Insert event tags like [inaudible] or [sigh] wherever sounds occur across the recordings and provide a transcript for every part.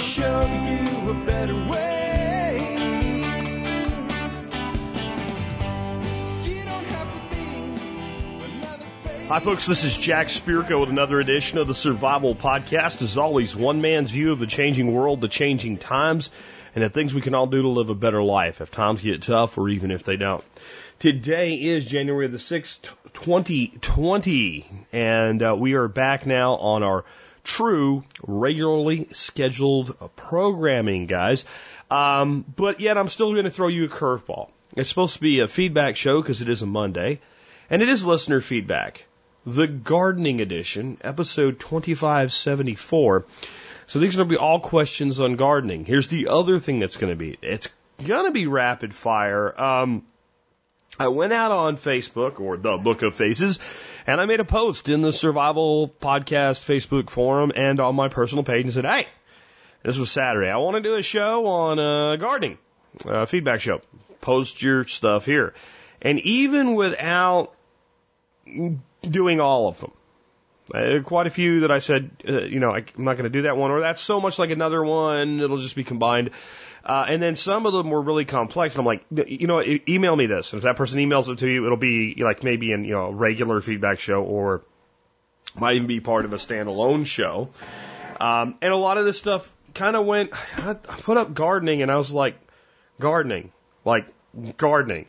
show you a better way. Hi, folks. This is Jack Spirko with another edition of the Survival Podcast. As always, one man's view of the changing world, the changing times, and the things we can all do to live a better life if times get tough or even if they don't. Today is January the 6th, 2020, and uh, we are back now on our true, regularly scheduled programming, guys. Um, but yet, I'm still going to throw you a curveball. It's supposed to be a feedback show because it is a Monday, and it is listener feedback. The Gardening Edition, episode 2574. So these are going to be all questions on gardening. Here's the other thing that's going to be. It's going to be rapid fire. Um, I went out on Facebook or the Book of Faces and I made a post in the Survival Podcast Facebook forum and on my personal page and said, Hey, this was Saturday. I want to do a show on uh, gardening, uh, feedback show. Post your stuff here. And even without doing all of them, uh, quite a few that I said, uh, you know, I, I'm not going to do that one, or that's so much like another one, it'll just be combined. Uh, and then some of them were really complex. And I'm like, you know, email me this. And if that person emails it to you, it'll be like maybe in, you know, a regular feedback show or might even be part of a standalone show. Um, and a lot of this stuff kind of went, [sighs] I put up gardening and I was like, gardening, like gardening.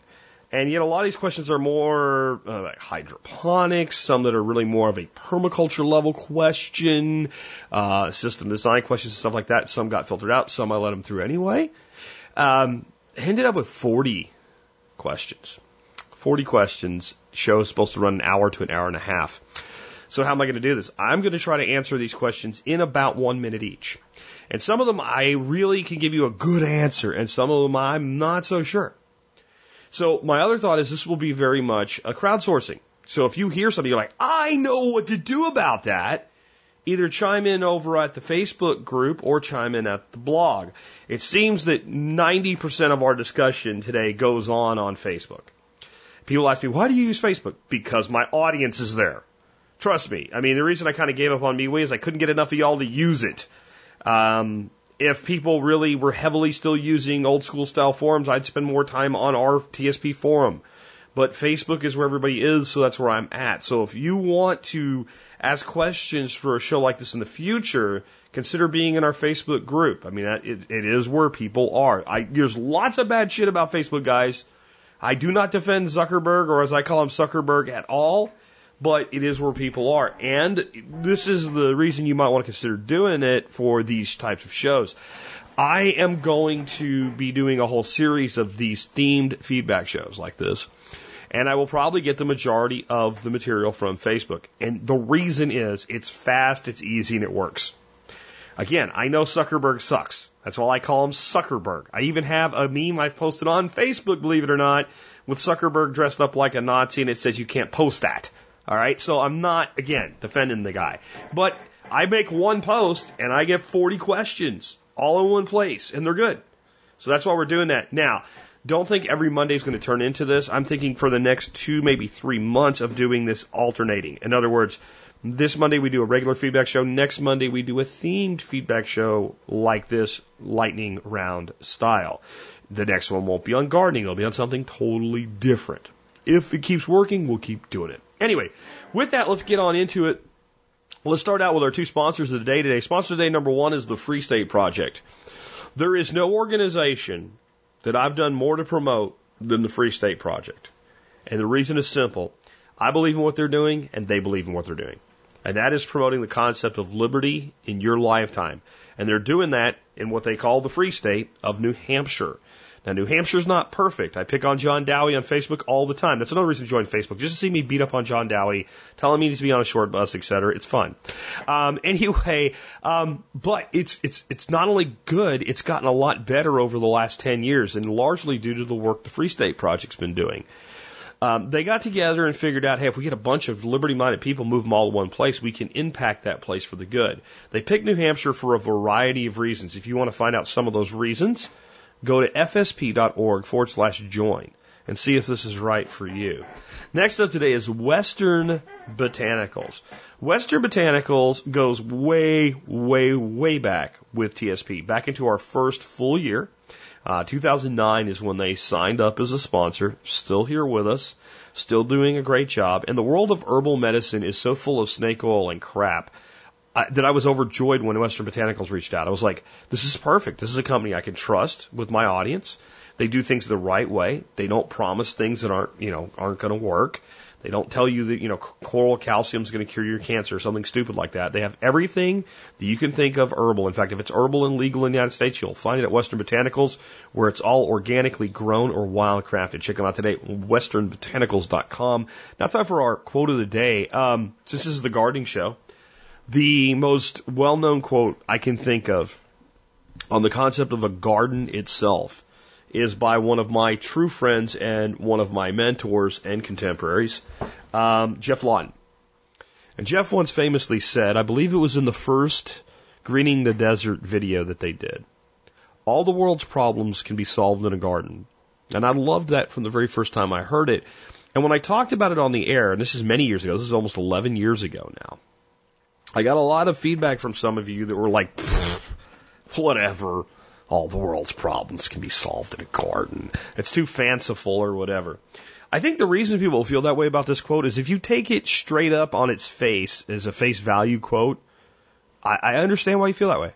And yet a lot of these questions are more uh, like hydroponics, some that are really more of a permaculture level question, uh, system design questions, and stuff like that. Some got filtered out, some I let them through anyway. Um, ended up with 40 questions. 40 questions. Show is supposed to run an hour to an hour and a half. So how am I going to do this? I'm going to try to answer these questions in about one minute each. And some of them I really can give you a good answer, and some of them I'm not so sure. So my other thought is this will be very much a crowdsourcing. So if you hear something, you're like, I know what to do about that. Either chime in over at the Facebook group or chime in at the blog. It seems that 90% of our discussion today goes on on Facebook. People ask me, why do you use Facebook? Because my audience is there. Trust me. I mean, the reason I kind of gave up on MeWe is I couldn't get enough of y'all to use it. Um, if people really were heavily still using old school style forums, I'd spend more time on our TSP forum. But Facebook is where everybody is, so that's where I'm at. So if you want to ask questions for a show like this in the future, consider being in our Facebook group. I mean, it, it is where people are. I, there's lots of bad shit about Facebook, guys. I do not defend Zuckerberg, or as I call him, Zuckerberg at all, but it is where people are. And this is the reason you might want to consider doing it for these types of shows. I am going to be doing a whole series of these themed feedback shows like this. And I will probably get the majority of the material from Facebook. And the reason is it's fast, it's easy, and it works. Again, I know Zuckerberg sucks. That's why I call him Zuckerberg. I even have a meme I've posted on Facebook, believe it or not, with Zuckerberg dressed up like a Nazi and it says you can't post that. All right. So I'm not, again, defending the guy, but I make one post and I get 40 questions all in one place and they're good. So that's why we're doing that. Now, don't think every Monday is going to turn into this. I'm thinking for the next two, maybe three months of doing this alternating. In other words, this Monday we do a regular feedback show. Next Monday we do a themed feedback show like this lightning round style. The next one won't be on gardening. It'll be on something totally different. If it keeps working, we'll keep doing it. Anyway, with that, let's get on into it. Let's start out with our two sponsors of the day today. Sponsor today number one is the Free State Project. There is no organization that I've done more to promote than the Free State Project. And the reason is simple. I believe in what they're doing and they believe in what they're doing. And that is promoting the concept of liberty in your lifetime. And they're doing that in what they call the Free State of New Hampshire. Now, New Hampshire's not perfect. I pick on John Dowie on Facebook all the time. That's another reason to join Facebook, just to see me beat up on John Dowie, telling me he needs to be on a short bus, etc. It's fun. Um, [laughs] anyway, um, but it's it's it's not only good; it's gotten a lot better over the last ten years, and largely due to the work the Free State Project's been doing. Um, they got together and figured out, hey, if we get a bunch of liberty-minded people, move them all to one place, we can impact that place for the good. They picked New Hampshire for a variety of reasons. If you want to find out some of those reasons, go to fsp.org forward slash join. and see if this is right for you. Next up today is Western Botanicals. Western Botanicals goes way, way, way back with TSP, back into our first full year. Uh, 2009 is when they signed up as a sponsor, still here with us, still doing a great job. And the world of herbal medicine is so full of snake oil and crap I, that I was overjoyed when Western Botanicals reached out. I was like, this is perfect. This is a company I can trust with my audience. They do things the right way. They don't promise things that aren't, you know, aren't going to work. They don't tell you that, you know, coral calcium is going to cure your cancer or something stupid like that. They have everything that you can think of herbal. In fact, if it's herbal and legal in the United States, you'll find it at Western Botanicals where it's all organically grown or wildcrafted. Check them out today, westernbotanicals.com. Now time for our quote of the day. Um, since this is the gardening show, the most well-known quote I can think of on the concept of a garden itself is by one of my true friends and one of my mentors and contemporaries, um, Geoff Lawton. And Geoff once famously said, I believe it was in the first Greening the Desert video that they did, all the world's problems can be solved in a garden. And I loved that from the very first time I heard it. And when I talked about it on the air, and this is many years ago, this is almost 11 years ago now, I got a lot of feedback from some of you that were like, whatever, all the world's problems can be solved in a garden. It's too fanciful or whatever. I think the reason people feel that way about this quote is if you take it straight up on its face as a face value quote, I, I understand why you feel that way.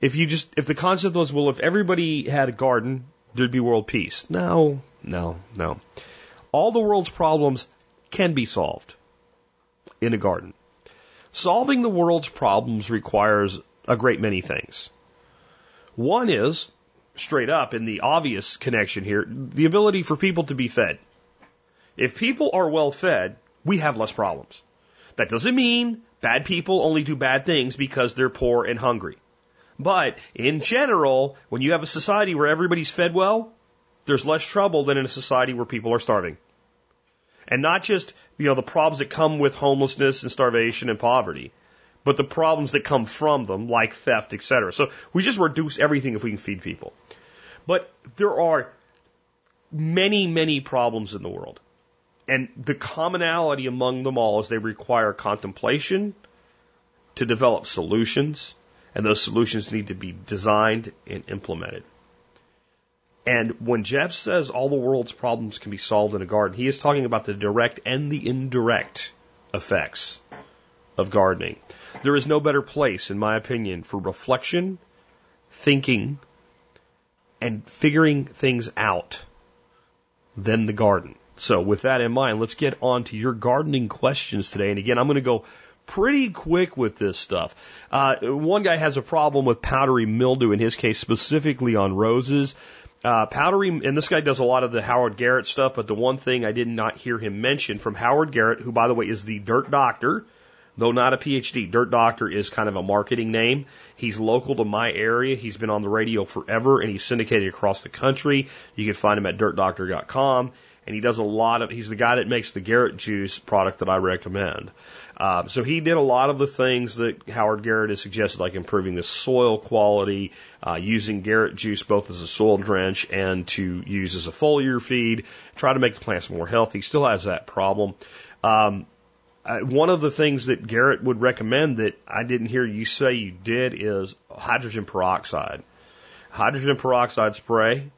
If you just, if the concept was, well, if everybody had a garden, there'd be world peace. No, no, no. All the world's problems can be solved in a garden. Solving the world's problems requires a great many things. One is, straight up, in the obvious connection here, the ability for people to be fed. If people are well fed, we have less problems. That doesn't mean bad people only do bad things because they're poor and hungry. But in general, when you have a society where everybody's fed well, there's less trouble than in a society where people are starving. And not just, you know, the problems that come with homelessness and starvation and poverty, but the problems that come from them, like theft, etc. So we just reduce everything if we can feed people. But there are many, many problems in the world. And the commonality among them all is they require contemplation to develop solutions, and those solutions need to be designed and implemented. And when Geoff says all the world's problems can be solved in a garden, he is talking about the direct and the indirect effects of gardening. There is no better place, in my opinion, for reflection, thinking, and figuring things out than the garden. So, with that in mind, let's get on to your gardening questions today. And again, I'm going to go pretty quick with this stuff. Uh, one guy has a problem with powdery mildew, in his case, specifically on roses. Uh, powdery, and this guy does a lot of the Howard Garrett stuff, but the one thing I did not hear him mention from Howard Garrett, who, by the way, is the dirt doctor, though not a PhD. Dirt Doctor is kind of a marketing name. He's local to my area. He's been on the radio forever and he's syndicated across the country. You can find him at dirtdoctor.com. And he does a lot of, he's the guy that makes the Garrett juice product that I recommend. Uh, so he did a lot of the things that Howard Garrett has suggested, like improving the soil quality, uh, using Garrett juice both as a soil drench and to use as a foliar feed, try to make the plants more healthy. Still has that problem. Um, uh, one of the things that Garrett would recommend that I didn't hear you say you did is hydrogen peroxide. Hydrogen peroxide spray,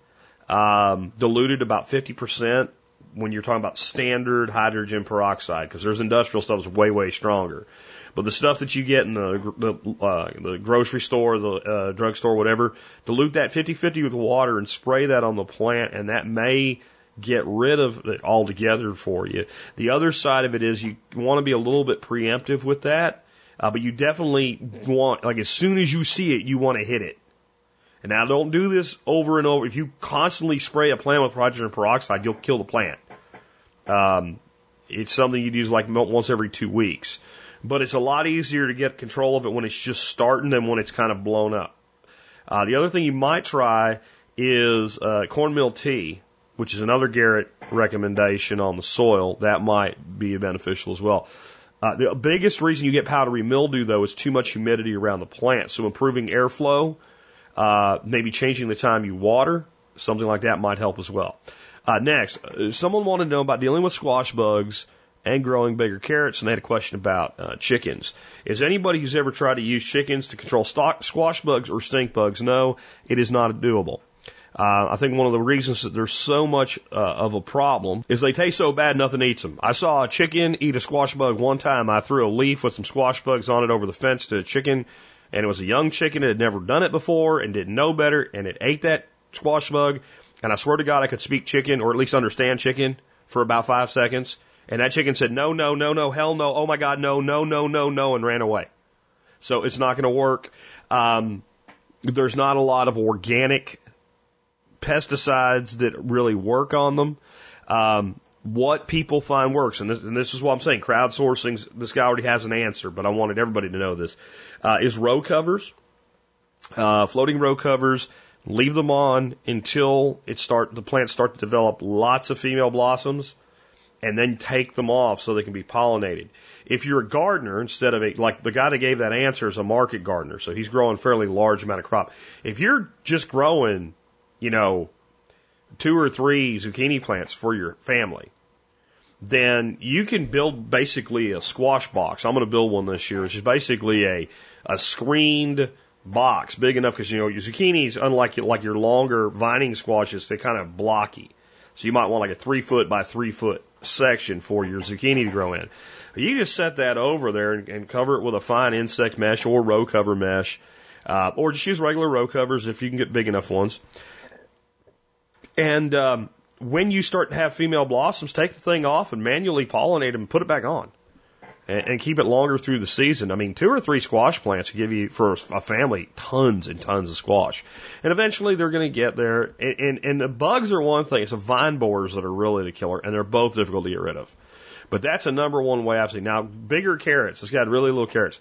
um, diluted about 50% when you're talking about standard hydrogen peroxide, because there's industrial stuff that's way, way stronger. But the stuff that you get in the, the, uh, the grocery store, the uh, drugstore, whatever, dilute that 50-50 with water and spray that on the plant, and that may get rid of it altogether for you. The other side of it is you want to be a little bit preemptive with that, uh, but you definitely want, like as soon as you see it, you want to hit it. And now don't do this over and over. If you constantly spray a plant with hydrogen peroxide, you'll kill the plant. Um, it's something you'd use like once every two weeks. But it's a lot easier to get control of it when it's just starting than when it's kind of blown up. Uh, the other thing you might try is uh, cornmeal tea which is another Garrett recommendation on the soil, that might be beneficial as well. Uh, the biggest reason you get powdery mildew, though, is too much humidity around the plant. So improving airflow, uh, maybe changing the time you water, something like that might help as well. Uh, next, uh, someone wanted to know about dealing with squash bugs and growing bigger carrots, and they had a question about uh, chickens. Is anybody who's ever tried to use chickens to control stock, squash bugs or stink bugs? No, it is not doable. Uh, I think one of the reasons that there's so much uh, of a problem is they taste so bad nothing eats them. I saw a chicken eat a squash bug one time. I threw a leaf with some squash bugs on it over the fence to a chicken, and it was a young chicken. It had never done it before and didn't know better, and it ate that squash bug. And I swear to God, I could speak chicken or at least understand chicken for about five seconds. And that chicken said, no, no, no, no, hell no, oh my God, no, no, no, no, no, and ran away. So it's not going to work. Um, there's not a lot of organic pesticides that really work on them. Um, what people find works, and this, and this is what I'm saying, crowdsourcing, this guy already has an answer, but I wanted everybody to know this, uh, is row covers, uh, floating row covers, leave them on until it start, the plants start to develop lots of female blossoms, and then take them off so they can be pollinated. If you're a gardener, instead of a, like the guy that gave that answer is a market gardener, so he's growing fairly large amount of crop. If you're just growing, you know, two or three zucchini plants for your family, then you can build basically a squash box. I'm going to build one this year, which is basically a, a screened box big enough because, you know, your zucchinis, unlike like your longer vining squashes, they're kind of blocky. So you might want like a three foot by three foot section for your zucchini to grow in. You just set that over there and, and cover it with a fine insect mesh or row cover mesh, uh, or just use regular row covers if you can get big enough ones. And um, when you start to have female blossoms, take the thing off and manually pollinate them and put it back on. And, and keep it longer through the season. I mean, two or three squash plants will give you, for a family, tons and tons of squash. And eventually they're going to get there. And, and, and the bugs are one thing. It's the vine borers that are really the killer, and they're both difficult to get rid of. But that's a number one way I've seen. Now, bigger carrots. It's got really little carrots.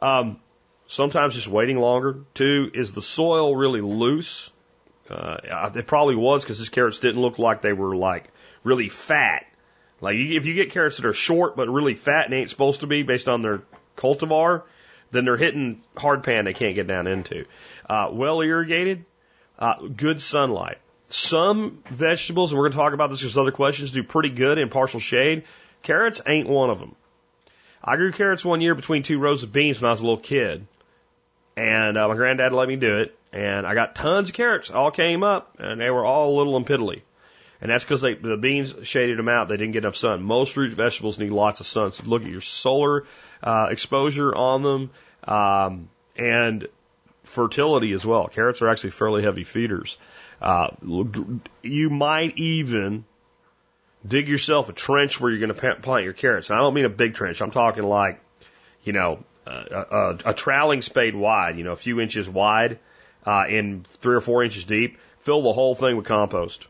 Um, sometimes just waiting longer. Two, is the soil really loose? Uh, it probably was because his carrots didn't look like they were like really fat. Like if you get carrots that are short but really fat and ain't supposed to be based on their cultivar, then they're hitting hard pan they can't get down into. Uh, well irrigated, uh, good sunlight. Some vegetables, and we're going to talk about this because other questions, do pretty good in partial shade. Carrots ain't one of them. I grew carrots one year between two rows of beans when I was a little kid, and uh, my granddad let me do it, and I got tons of carrots. All came up, and they were all little and piddly. And that's because the beans shaded them out. They didn't get enough sun. Most root vegetables need lots of sun. So look at your solar uh, exposure on them um, and fertility as well. Carrots are actually fairly heavy feeders. Uh, you might even dig yourself a trench where you're going to plant your carrots. And I don't mean a big trench. I'm talking like, you know, a, a, a troweling spade wide, you know, a few inches wide, uh, in three or four inches deep. Fill the whole thing with compost.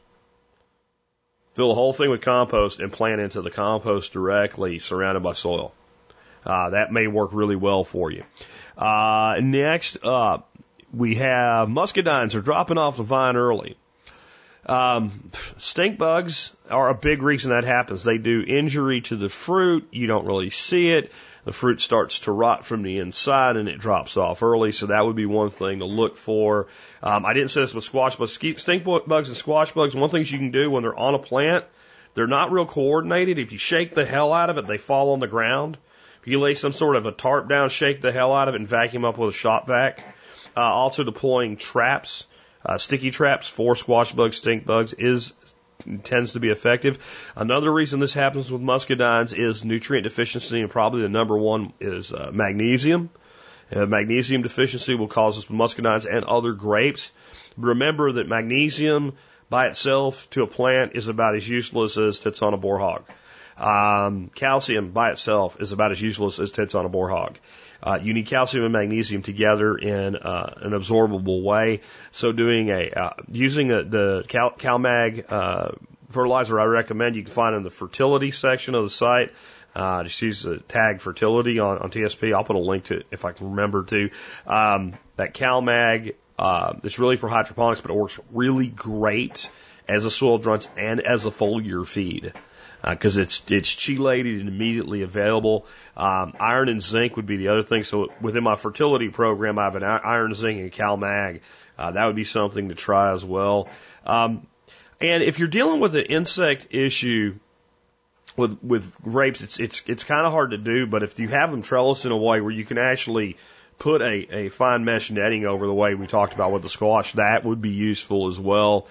Fill the whole thing with compost and plant into the compost directly, surrounded by soil. Uh, that may work really well for you. Uh, next up, we have muscadines are dropping off the vine early. Um, stink bugs are a big reason that happens. They do injury to the fruit. You don't really see it. The fruit starts to rot from the inside and it drops off early. So that would be one thing to look for. Um, I didn't say this with squash bugs. Stink bugs and squash bugs, one thing you can do when they're on a plant, they're not real coordinated. If you shake the hell out of it, they fall on the ground. If you lay some sort of a tarp down, shake the hell out of it, and vacuum up with a shop vac. Uh, also deploying traps, uh, sticky traps for squash bugs, stink bugs is tends to be effective. Another reason this happens with muscadines is nutrient deficiency, and probably the number one is uh, magnesium. Uh, magnesium deficiency will cause us muscadines and other grapes. Remember that magnesium by itself to a plant is about as useless as tits on a boar hog. Um, calcium by itself is about as useless as tits on a boar hog. Uh, you need calcium and magnesium together in uh, an absorbable way. So doing a uh, using a, the Cal, CalMag uh, fertilizer I recommend you can find in the fertility section of the site. Uh, just use the tag fertility on, on TSP. I'll put a link to it if I can remember to. Um, that CalMag, uh, it's really for hydroponics, but it works really great as a soil drench and as a foliar feed because uh, it's it's chelated and immediately available. Um, iron and zinc would be the other thing. So within my fertility program, I have an iron, zinc, and CalMag. Uh, that would be something to try as well. Um, And if you're dealing with an insect issue with with grapes, it's it's it's kind of hard to do. But if you have them trellised in a way where you can actually put a, a fine mesh netting over the way we talked about with the squash, that would be useful as well.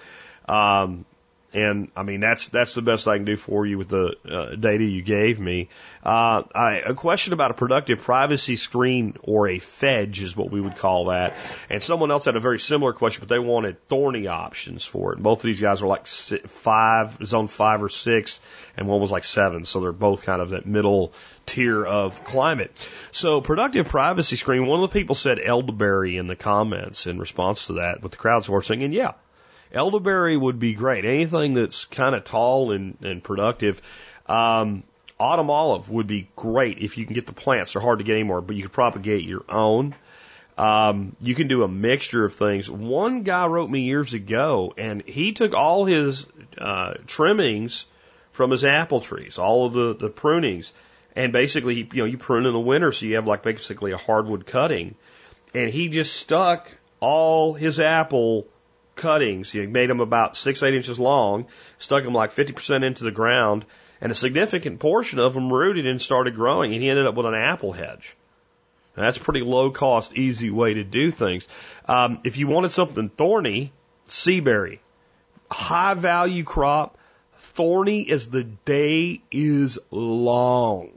Um, and I mean that's that's the best I can do for you with the uh, data you gave me. Uh, I, a question about a productive privacy screen or a fedge is what we would call that. And someone else had a very similar question, but they wanted thorny options for it. Both of these guys were like five, zone five or six, and one was like seven. So they're both kind of that middle tier of climate. So productive privacy screen. One of the people said elderberry in the comments in response to that with the crowdsourcing, and yeah. Elderberry would be great. Anything that's kind of tall and, and productive. Um, autumn olive would be great if you can get the plants. They're hard to get anymore, but you could propagate your own. Um, you can do a mixture of things. One guy wrote me years ago, and he took all his uh, trimmings from his apple trees, all of the, the prunings, and basically, you know, you prune in the winter, so you have like basically a hardwood cutting, and he just stuck all his apple cuttings. He made them about six, eight inches long, stuck them like 50% into the ground, and a significant portion of them rooted and started growing, and he ended up with an apple hedge. Now, that's a pretty low cost, easy way to do things. Um, if you wanted something thorny, seaberry, high value crop, thorny as the day is long.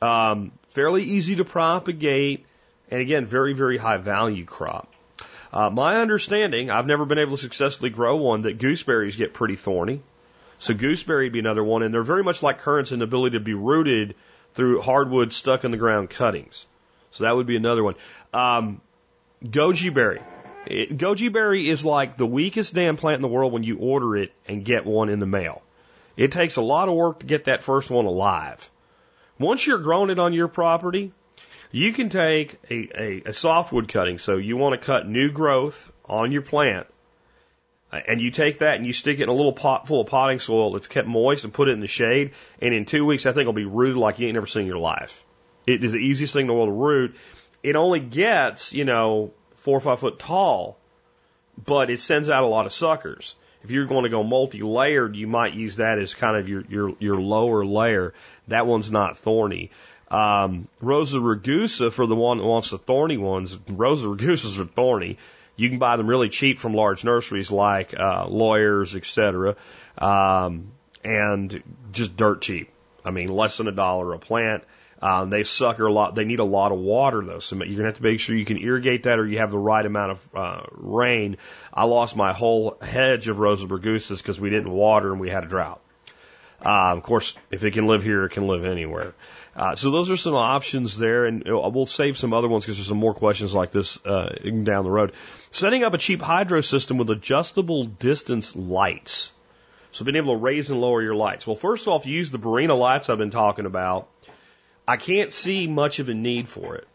Um, fairly easy to propagate, and again, very, very high value crop. Uh, my understanding, I've never been able to successfully grow one, that gooseberries get pretty thorny. So gooseberry would be another one, and they're very much like currants in the ability to be rooted through hardwood stuck in the ground cuttings. So that would be another one. Um, goji berry. It, goji berry is like the weakest damn plant in the world when you order it and get one in the mail. It takes a lot of work to get that first one alive. Once you're growing it on your property, you can take a, a, a softwood cutting, so you want to cut new growth on your plant, uh, and you take that and you stick it in a little pot full of potting soil that's kept moist and put it in the shade, and in two weeks, that thing will be rooted like you ain't never seen in your life. It is the easiest thing in the world to root. It only gets, you know, four or five foot tall, but it sends out a lot of suckers. If you're going to go multi-layered, you might use that as kind of your, your, your lower layer. That one's not thorny. Um, Rosa rugosa for the one that wants the thorny ones. Rosa rugosas are thorny. You can buy them really cheap from large nurseries like uh, Lawyers, etc., um, and just dirt cheap. I mean, less than a dollar a plant. Um, they sucker a lot. They need a lot of water though, so you're gonna have to make sure you can irrigate that or you have the right amount of uh, rain. I lost my whole hedge of Rosa rugosas because we didn't water and we had a drought. Uh, of course, if it can live here, it can live anywhere. Uh, so those are some options there, and we'll save some other ones because there's some more questions like this uh, down the road. Setting up a cheap hydro system with adjustable distance lights. So being able to raise and lower your lights. Well, first off, use the Barrina lights I've been talking about. I can't see much of a need for it.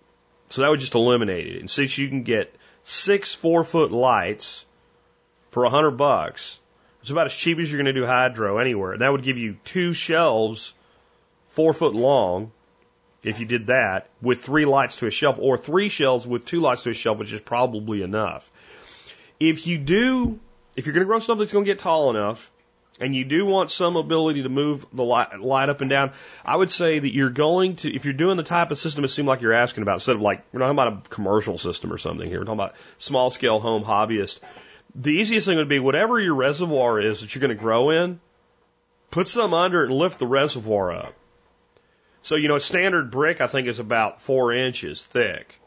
So that would just eliminate it. And since you can get six four foot lights for a hundred bucks, it's about as cheap as you're going to do hydro anywhere. And That would give you two shelves, four foot long, if you did that, with three lights to a shelf, or three shelves with two lights to a shelf, which is probably enough. If you do, if you're going to grow stuff that's going to get tall enough, and you do want some ability to move the light, light up and down, I would say that you're going to, if you're doing the type of system it seemed like you're asking about, instead of like, we're not talking about a commercial system or something here, we're talking about small scale home hobbyist. The easiest thing would be whatever your reservoir is that you're going to grow in, put some under it and lift the reservoir up. So, you know, a standard brick, I think, is about four inches thick.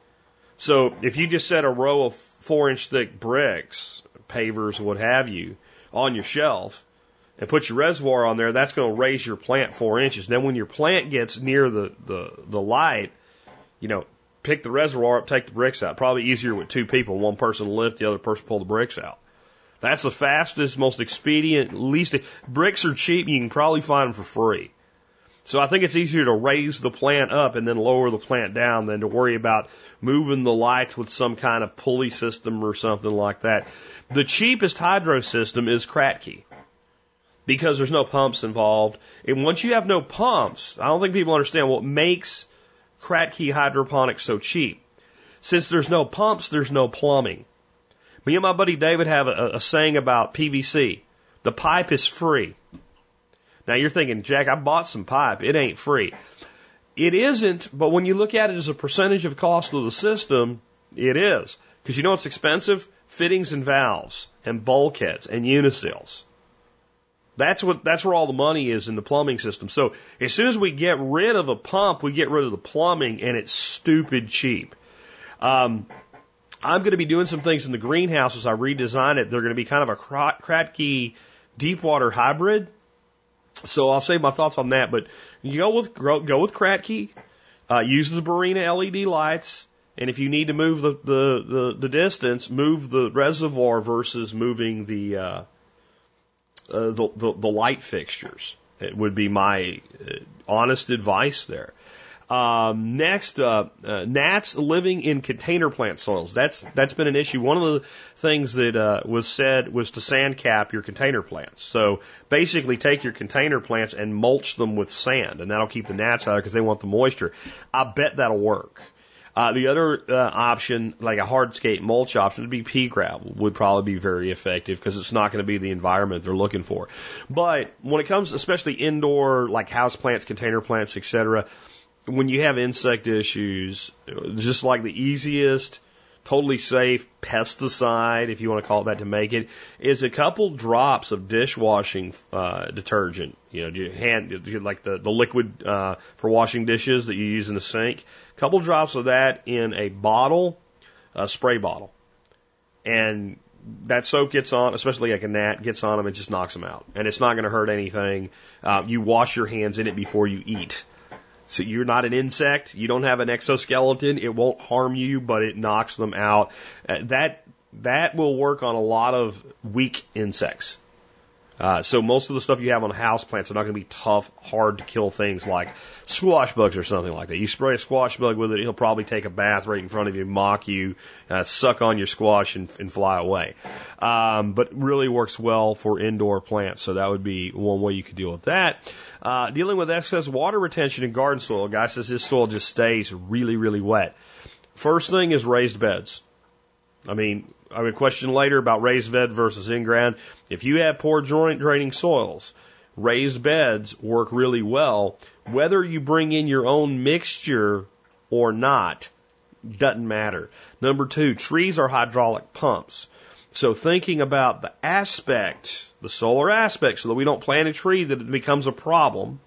So if you just set a row of four inch thick bricks, pavers, what have you, on your shelf, and put your reservoir on there, that's going to raise your plant four inches. Then when your plant gets near the, the, the light, you know, pick the reservoir up, take the bricks out. Probably easier with two people. One person lift, the other person pull the bricks out. That's the fastest, most expedient, least. Bricks are cheap. You can probably find them for free. So I think it's easier to raise the plant up and then lower the plant down than to worry about moving the lights with some kind of pulley system or something like that. The cheapest hydro system is Kratky because there's no pumps involved. And once you have no pumps, I don't think people understand what makes Kratky hydroponics so cheap. Since there's no pumps, there's no plumbing. Me and my buddy David have a, a saying about PVC. The pipe is free. Now you're thinking, Jack, I bought some pipe. It ain't free. It isn't, but when you look at it as a percentage of cost of the system, it is. Because you know what's expensive? Fittings and valves and bulkheads and uniseals. That's what that's where all the money is in the plumbing system. So as soon as we get rid of a pump, we get rid of the plumbing, and it's stupid cheap. Um, I'm going to be doing some things in the greenhouse as I redesign it. They're going to be kind of a Kratky deep water hybrid. So I'll save my thoughts on that. But you go with go with Kratky. Uh, use the Barrina LED lights. And if you need to move the, the, the, the distance, move the reservoir versus moving the, uh, uh, the, the, the light fixtures. It would be my uh, honest advice there. Um, next, uh, uh, gnats living in container plant soils. That's that's been an issue. One of the things that uh, was said was to sand cap your container plants. So basically, take your container plants and mulch them with sand, and that'll keep the gnats out because they want the moisture. I bet that'll work. Uh, the other uh, option, like a hardscape mulch option, would be pea gravel. Would probably be very effective because it's not going to be the environment they're looking for. But when it comes, especially indoor, like house plants, container plants, etc., when you have insect issues, just like the easiest, totally safe pesticide, if you want to call it that, to make it, is a couple drops of dishwashing uh, detergent. You know, hand like the the liquid uh, for washing dishes that you use in the sink. A couple drops of that in a bottle, a spray bottle, and that soap gets on, especially like a gnat gets on them, it just knocks them out, and it's not going to hurt anything. Uh, you wash your hands in it before you eat. So you're not an insect. You don't have an exoskeleton. It won't harm you, but it knocks them out. Uh, that that will work on a lot of weak insects. Uh, so most of the stuff you have on house plants are not going to be tough, hard to kill things like squash bugs or something like that. You spray a squash bug with it, he'll probably take a bath right in front of you, mock you, uh, suck on your squash and, and fly away. Um, but really works well for indoor plants. So that would be one way you could deal with that. Uh, dealing with excess water retention in garden soil. Guy says his soil just stays really, really wet. First thing is raised beds. I mean, I have a question later about raised bed versus in ground. If you have poor joint draining soils, raised beds work really well. Whether you bring in your own mixture or not doesn't matter. Number two, trees are hydraulic pumps. So thinking about the aspect, the solar aspect, so that we don't plant a tree that it becomes a problem.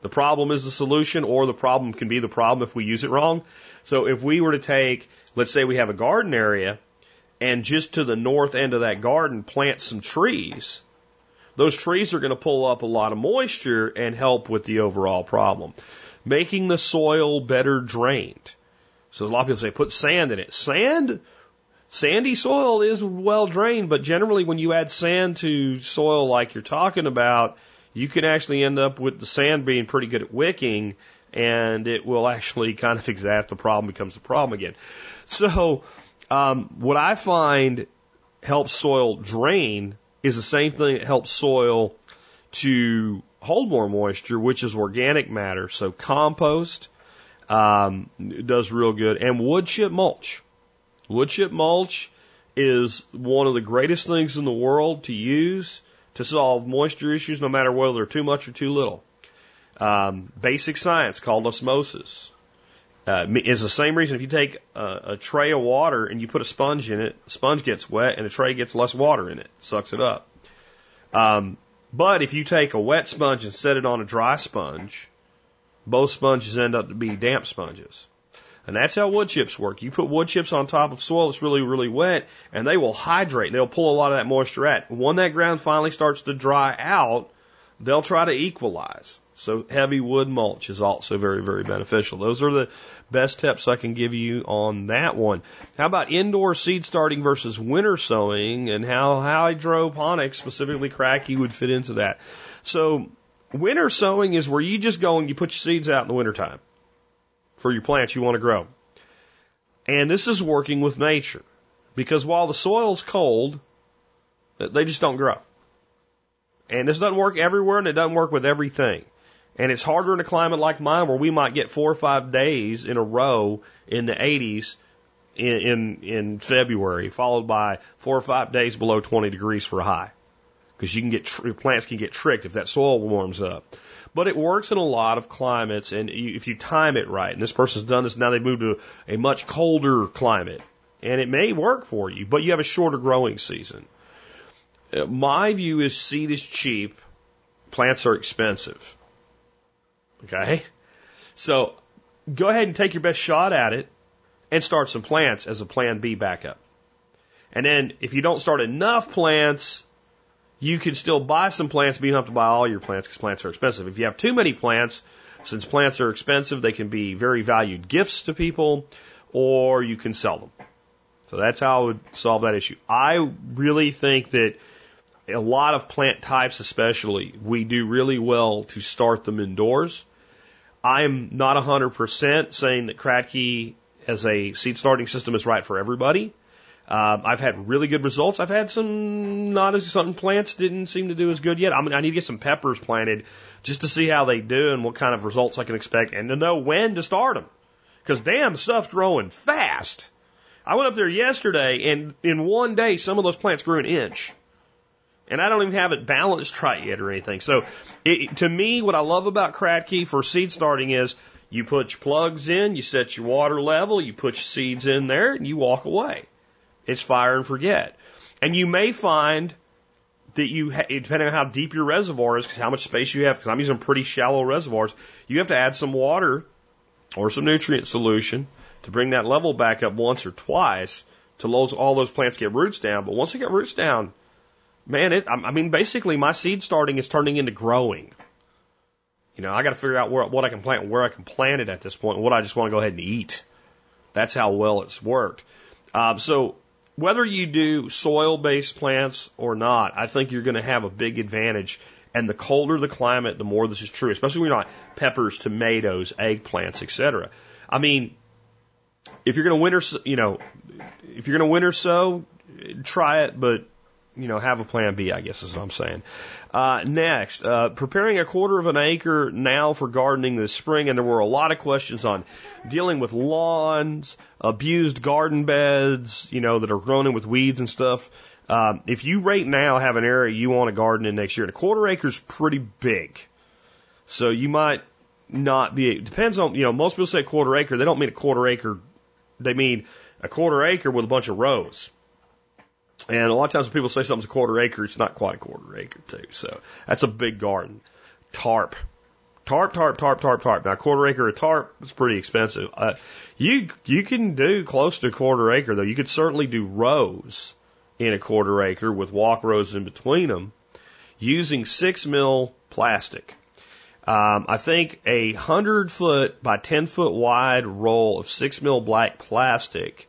The problem is the solution, or the problem can be the problem if we use it wrong. So if we were to take, let's say we have a garden area, and just to the north end of that garden plant some trees, those trees are going to pull up a lot of moisture and help with the overall problem. Making the soil better drained. So a lot of people say put sand in it. Sand Sandy soil is well drained, but generally when you add sand to soil like you're talking about, you can actually end up with the sand being pretty good at wicking and it will actually [laughs] kind of exact the problem becomes the problem again. So, um, what I find helps soil drain is the same thing that helps soil to hold more moisture, which is organic matter. So compost um, does real good, and wood chip mulch. Wood chip mulch is one of the greatest things in the world to use to solve moisture issues, no matter whether they're too much or too little. Um, basic science called osmosis. Uh, is the same reason if you take a, a tray of water and you put a sponge in it, the sponge gets wet and the tray gets less water in it, sucks it up. Um, but if you take a wet sponge and set it on a dry sponge, both sponges end up to be damp sponges. And that's how wood chips work. You put wood chips on top of soil that's really, really wet, and they will hydrate. They'll pull a lot of that moisture out. When that ground finally starts to dry out, they'll try to equalize. So heavy wood mulch is also very, very beneficial. Those are the best tips I can give you on that one. How about indoor seed starting versus winter sowing and how hydroponics, specifically Kratky, would fit into that? So winter sowing is where you just go and you put your seeds out in the wintertime for your plants you want to grow. And this is working with nature because while the soil's cold, they just don't grow. And this doesn't work everywhere and it doesn't work with everything. And it's harder in a climate like mine where we might get four or five days in a row in the 80s in, in, in February, followed by four or five days below 20 degrees for a high. because you can get tr- plants can get tricked if that soil warms up. But it works in a lot of climates, and if you time it right, and this person's done this now, they've moved to a much colder climate, and it may work for you, but you have a shorter growing season. Uh, My view is seed is cheap, plants are expensive. Okay? So go ahead and take your best shot at it and start some plants as a plan B backup. And then if you don't start enough plants, you can still buy some plants, but you don't have to buy all your plants because plants are expensive. If you have too many plants, since plants are expensive, they can be very valued gifts to people, or you can sell them. So that's how I would solve that issue. I really think that a lot of plant types, especially, we do really well to start them indoors. I'm not 100% saying that Kratky as a seed starting system is right for everybody. Um, I've had really good results. I've had some not as some plants didn't seem to do as good yet. I mean, I need to get some peppers planted just to see how they do and what kind of results I can expect, and to know when to start them. Because damn, stuff's growing fast. I went up there yesterday, and in one day, some of those plants grew an inch. And I don't even have it balanced right yet or anything. So, it, to me, what I love about Kratky for seed starting is you put your plugs in, you set your water level, you put your seeds in there, and you walk away. It's fire and forget. And you may find that you, depending on how deep your reservoir is, how much space you have, because I'm using pretty shallow reservoirs, you have to add some water or some nutrient solution to bring that level back up once or twice to all those plants get roots down. But once they get roots down, man, it, I I mean, basically my seed starting is turning into growing. You know, I got to figure out where, what I can plant, where I can plant it at this point, and what I just want to go ahead and eat. That's how well it's worked. Um, so whether you do soil based plants or not, I think you're going to have a big advantage. And the colder the climate, the more this is true, especially when you're not peppers, tomatoes, eggplants, etc. I mean, if you're going to winter, you know, if you're going to winter sow, try it, but you know, have a plan B, I guess is what I'm saying. Uh, next, uh, preparing a quarter of an acre now for gardening this spring, and there were a lot of questions on dealing with lawns, abused garden beds, you know, that are grown in with weeds and stuff. Um, if you right now have an area you want to garden in next year, and a quarter acre is pretty big, so you might not be. It depends on you know. Most people say quarter acre. They don't mean a quarter acre. They mean a quarter acre with a bunch of rows. And a lot of times when people say something's a quarter acre, it's not quite a quarter acre too. So that's a big garden. Tarp. Tarp, tarp, tarp, tarp, tarp. Now, a quarter acre of tarp is pretty expensive. Uh, you you can do close to a quarter acre though. You could certainly do rows in a quarter acre with walk rows in between them using six mil plastic. Um, I think a hundred foot by ten foot wide roll of six mil black plastic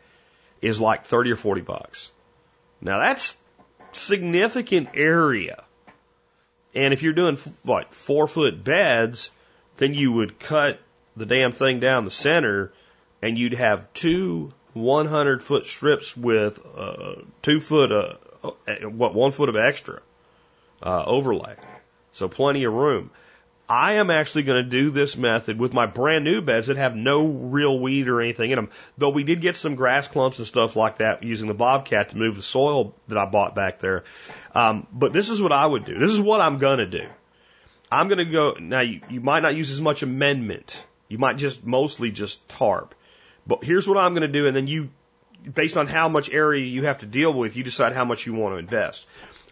is like thirty or forty bucks. Now that's significant area. And if you're doing what four foot beds, then you would cut the damn thing down the center, and you'd have two 100 foot strips with uh, two foot uh, uh, what one foot of extra uh, overlay. So plenty of room. I am actually going to do this method with my brand new beds that have no real weed or anything in them. Though we did get some grass clumps and stuff like that using the Bobcat to move the soil that I bought back there. Um, but this is what I would do. This is what I'm going to do. I'm going to go, now you, you might not use as much amendment. You might just mostly just tarp. But here's what I'm going to do. And then you, based on how much area you have to deal with, you decide how much you want to invest.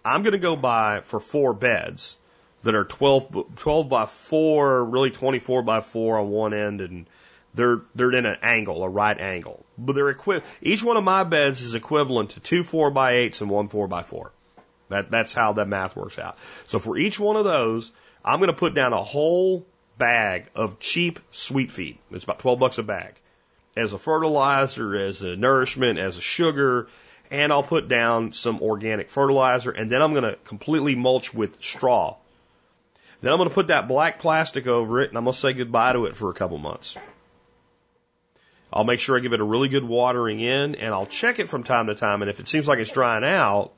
I'm going to go buy for four beds that are 12, b- 12 by 4, really 24 by 4 on one end, and they're they're in an angle, a right angle. But they're equi- each one of my beds is equivalent to two 4 by 8s and one 4 by 4. That that's how that math works out. So for each one of those, I'm going to put down a whole bag of cheap sweet feed. It's about 12 bucks a bag as a fertilizer, as a nourishment, as a sugar, and I'll put down some organic fertilizer, and then I'm going to completely mulch with straw. Then I'm going to put that black plastic over it, and I'm going to say goodbye to it for a couple months. I'll make sure I give it a really good watering in, and I'll check it from time to time. And if it seems like it's drying out,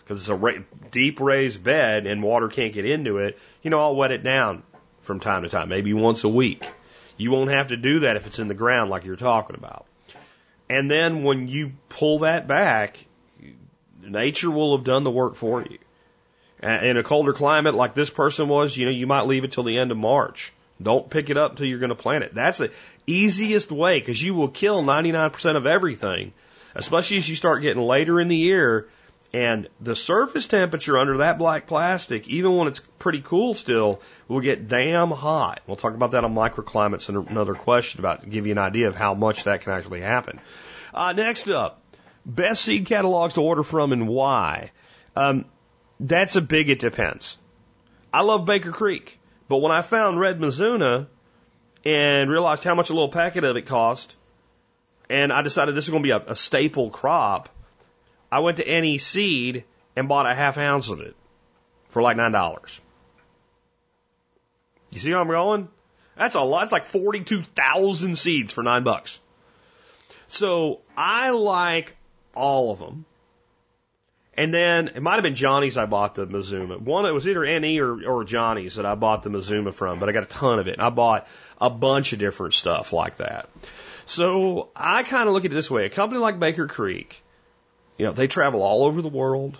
because it's a ra- deep raised bed and water can't get into it, you know, I'll wet it down from time to time, maybe once a week. You won't have to do that if it's in the ground like you're talking about. And then when you pull that back, nature will have done the work for you. In a colder climate like this person was, you know, you might leave it till the end of March. Don't pick it up until you're going to plant it. That's the easiest way because you will kill 99% of everything, especially as you start getting later in the year and the surface temperature under that black plastic, even when it's pretty cool still, will get damn hot. We'll talk about that on microclimates and another question about give you an idea of how much that can actually happen. Uh, next up, best seed catalogs to order from and why. Um, that's a big it depends. I love Baker Creek, but when I found Red Mizuna and realized how much a little packet of it cost, and I decided this is going to be a, a staple crop, I went to NE Seed and bought a half ounce of it for like nine dollars. You see how I'm going? That's a lot. It's like forty-two thousand seeds for nine bucks. So I like all of them. And then it might have been Johnny's I bought the Mizuna. One, it was either NE or, or Johnny's that I bought the Mizuna from, but I got a ton of it. And I bought a bunch of different stuff like that. So I kind of look at it this way. A company like Baker Creek, you know, they travel all over the world.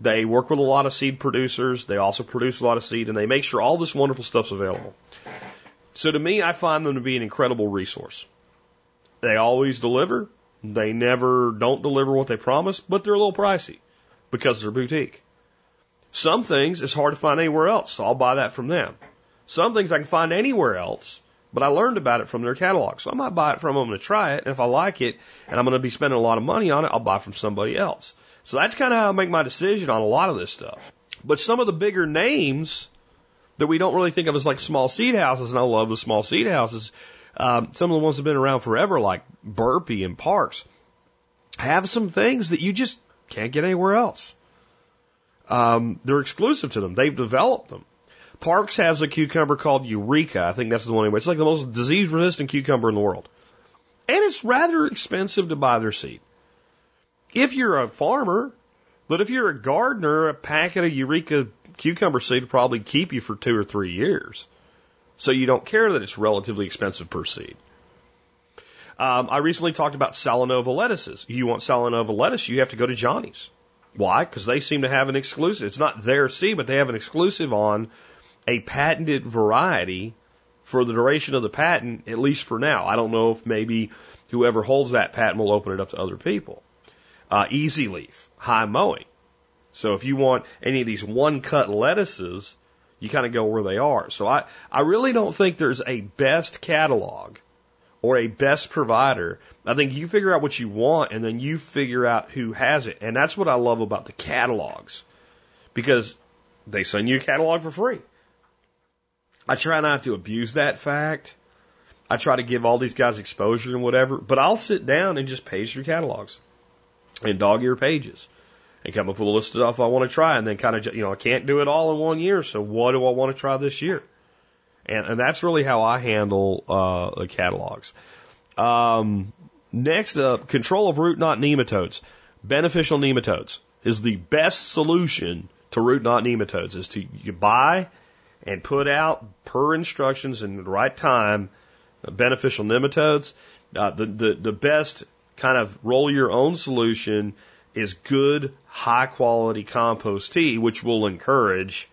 They work with a lot of seed producers. They also produce a lot of seed and they make sure all this wonderful stuff's available. So to me, I find them to be an incredible resource. They always deliver. They never don't deliver what they promise, but they're a little pricey because they're boutique. Some things it's hard to find anywhere else, so I'll buy that from them. Some things I can find anywhere else, but I learned about it from their catalog. So I might buy it from them to try it, and if I like it and I'm going to be spending a lot of money on it, I'll buy from somebody else. So that's kind of how I make my decision on a lot of this stuff. But some of the bigger names that we don't really think of as like small seed houses, and I love the small seed houses, um, some of the ones that have been around forever, like Burpee and Parks, have some things that you just can't get anywhere else. Um, they're exclusive to them. They've developed them. Parks has a cucumber called Eureka. I think that's the one anyway. It's like the most disease resistant cucumber in the world. And it's rather expensive to buy their seed. If you're a farmer, but if you're a gardener, a packet of Eureka cucumber seed will probably keep you for two or three years. So you don't care that it's relatively expensive per seed. Um, I recently talked about Salanova lettuces. You want Salanova lettuce, you have to go to Johnny's. Why? Because they seem to have an exclusive. It's not their seed, but they have an exclusive on a patented variety for the duration of the patent, at least for now. I don't know if maybe whoever holds that patent will open it up to other people. Uh, easy leaf, high mowing. So if you want any of these one cut lettuces, you kind of go where they are. So I, I really don't think there's a best catalog or a best provider. I think you figure out what you want and then you figure out who has it. And that's what I love about the catalogs because they send you a catalog for free. I try not to abuse that fact. I try to give all these guys exposure and whatever, but I'll sit down and just page through catalogs and dog ear pages and come up with a list of stuff I want to try and then kind of, you know, I can't do it all in one year. So what do I want to try this year? And, and that's really how I handle, uh, the catalogs. Um, next up, control of root knot nematodes. Beneficial nematodes is the best solution to root knot nematodes is to you buy and put out per instructions in the right time uh, beneficial nematodes. Uh, the, the, the best kind of roll your own solution is good, high quality compost tea, which will encourage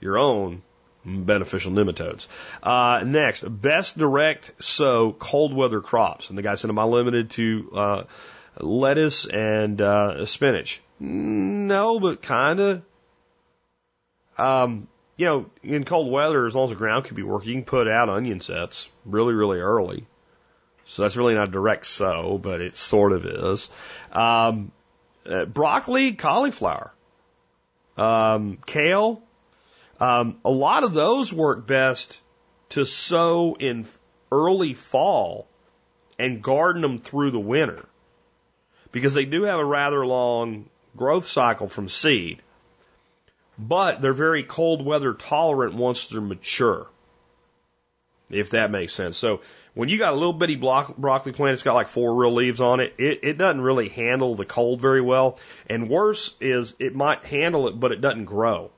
your own beneficial nematodes. Uh, next, best direct sow cold weather crops. And the guy said, am I limited to, uh, lettuce and, uh, spinach? No, but kinda. Um, you know, in cold weather, as long as the ground can be working, you can put out onion sets really, really early. So that's really not direct sow, but it sort of is. Um, uh, broccoli, cauliflower, um, kale. Um, a lot of those work best to sow in early fall and garden them through the winter because they do have a rather long growth cycle from seed, but they're very cold weather tolerant once they're mature. If that makes sense. So when you got a little bitty block, broccoli plant, it's got like four real leaves on it, it, it doesn't really handle the cold very well. And worse is it might handle it, but it doesn't grow.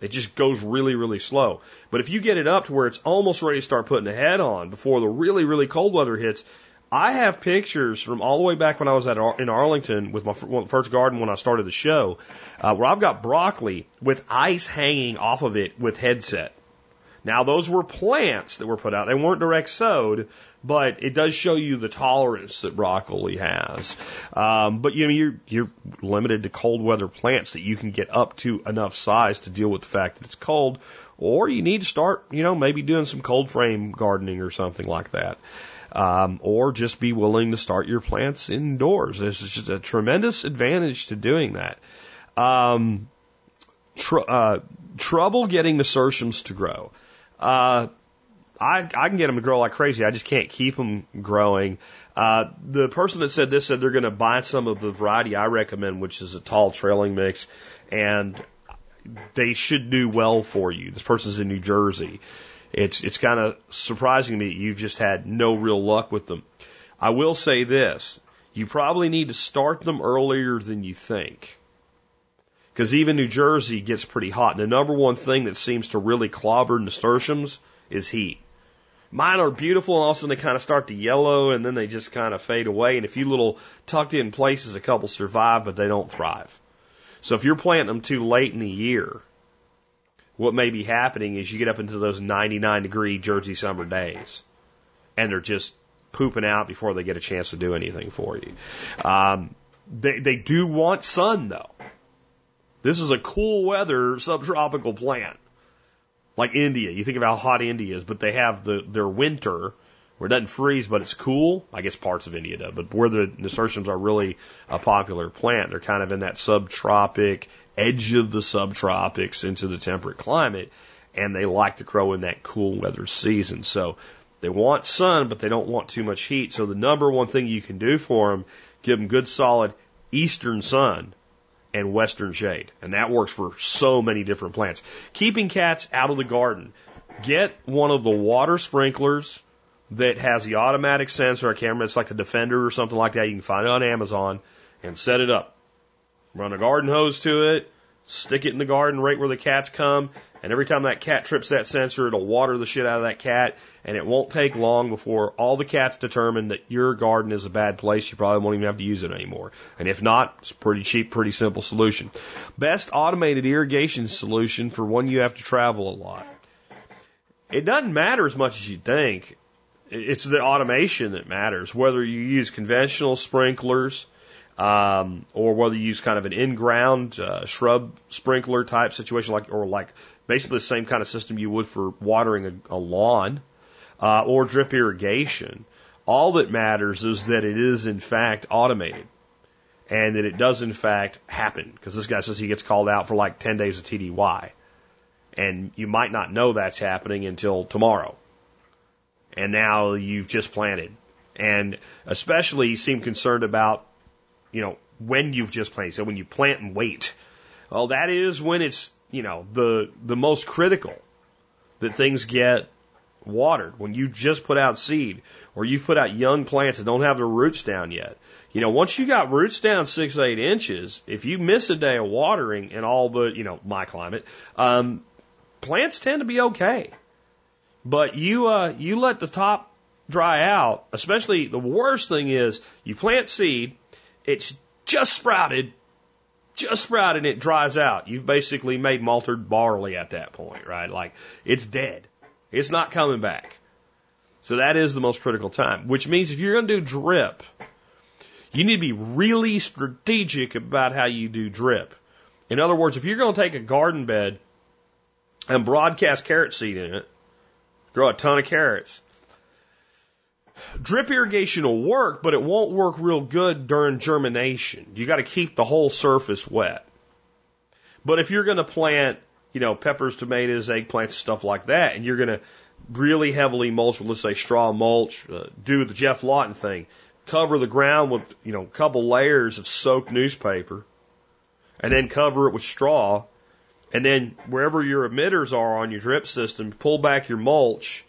It just goes really, really slow. But if you get it up to where it's almost ready to start putting a head on before the really, really cold weather hits, I have pictures from all the way back when I was at Ar- in Arlington with my f- first garden when I started the show, uh, where I've got broccoli with ice hanging off of it with headset. Now those were plants that were put out; they weren't direct sowed, but it does show you the tolerance that broccoli has. Um, but you know you're you're limited to cold weather plants that you can get up to enough size to deal with the fact that it's cold, or you need to start you know maybe doing some cold frame gardening or something like that um, or just be willing to start your plants indoors. There's just a tremendous advantage to doing that. Um, tr- uh, trouble getting nasturtiums to grow. Uh, I, I can get them to grow like crazy. I just can't keep them growing. Uh, the person that said this said they're going to buy some of the variety I recommend, which is a tall trailing mix, and they should do well for you. This person's in New Jersey. It's it's kind of surprising to me you've just had no real luck with them. I will say this: you probably need to start them earlier than you think, because even New Jersey gets pretty hot. And the number one thing that seems to really clobber nasturtiums is heat. Mine are beautiful, and all of a sudden they kind of start to yellow, and then they just kind of fade away. And a few little tucked in places, a couple survive, but they don't thrive. So if you're planting them too late in the year, what may be happening is you get up into those 99 degree Jersey summer days and they're just pooping out before they get a chance to do anything for you. Um, they, they do want sun though. This is a cool weather subtropical plant. Like India. You think of how hot India is, but they have the, their winter where it doesn't freeze, but it's cool. I guess parts of India do, but where the nasturtiums are really a popular plant, they're kind of in that subtropic edge of the subtropics into the temperate climate, and they like to grow in that cool weather season. So they want sun, but they don't want too much heat. So the number one thing you can do for them, give them good solid eastern sun and western shade. And that works for so many different plants. Keeping cats out of the garden. Get one of the water sprinklers that has the automatic sensor. I remember, it's like the Defender or something like that. You can find it on Amazon and set it up. Run a garden hose to it, stick it in the garden right where the cats come, and every time that cat trips that sensor, it'll water the shit out of that cat, and it won't take long before all the cats determine that your garden is a bad place. You probably won't even have to use it anymore. And if not, it's a pretty cheap, pretty simple solution. Best automated irrigation solution for when you have to travel a lot. It doesn't matter as much as you think. It's the automation that matters. Whether you use conventional sprinklers, um, or whether you use kind of an in-ground uh, shrub sprinkler type situation, like or like basically the same kind of system you would for watering a, a lawn, uh, or drip irrigation. All that matters is that it is in fact automated, and that it does in fact happen. Because this guy says he gets called out for like 10 days of TDY, and you might not know that's happening until tomorrow. And now you've just planted, and especially you seem concerned about you know, when you've just planted. So when you plant and wait, well, that is when it's, you know, the, the most critical that things get watered. When you just put out seed or you've put out young plants that don't have their roots down yet. You know, once you got roots down six, eight inches, if you miss a day of watering in all but, you know, my climate, um, plants tend to be okay. But you, uh, you let the top dry out, especially the worst thing is you plant seed, it's just sprouted, just sprouted, and it dries out. You've basically made malted barley at that point, right? Like it's dead. It's not coming back. So that is the most critical time, which means if you're going to do drip, you need to be really strategic about how you do drip. In other words, if you're going to take a garden bed and broadcast carrot seed in it, grow a ton of carrots, drip irrigation will work, but it won't work real good during germination. You got to keep the whole surface wet. But if you're going to plant, you know, peppers, tomatoes, eggplants, stuff like that, and you're going to really heavily mulch let's say, straw mulch, uh, do the Geoff Lawton thing, cover the ground with, you know, a couple layers of soaked newspaper, and then cover it with straw, and then wherever your emitters are on your drip system, pull back your mulch,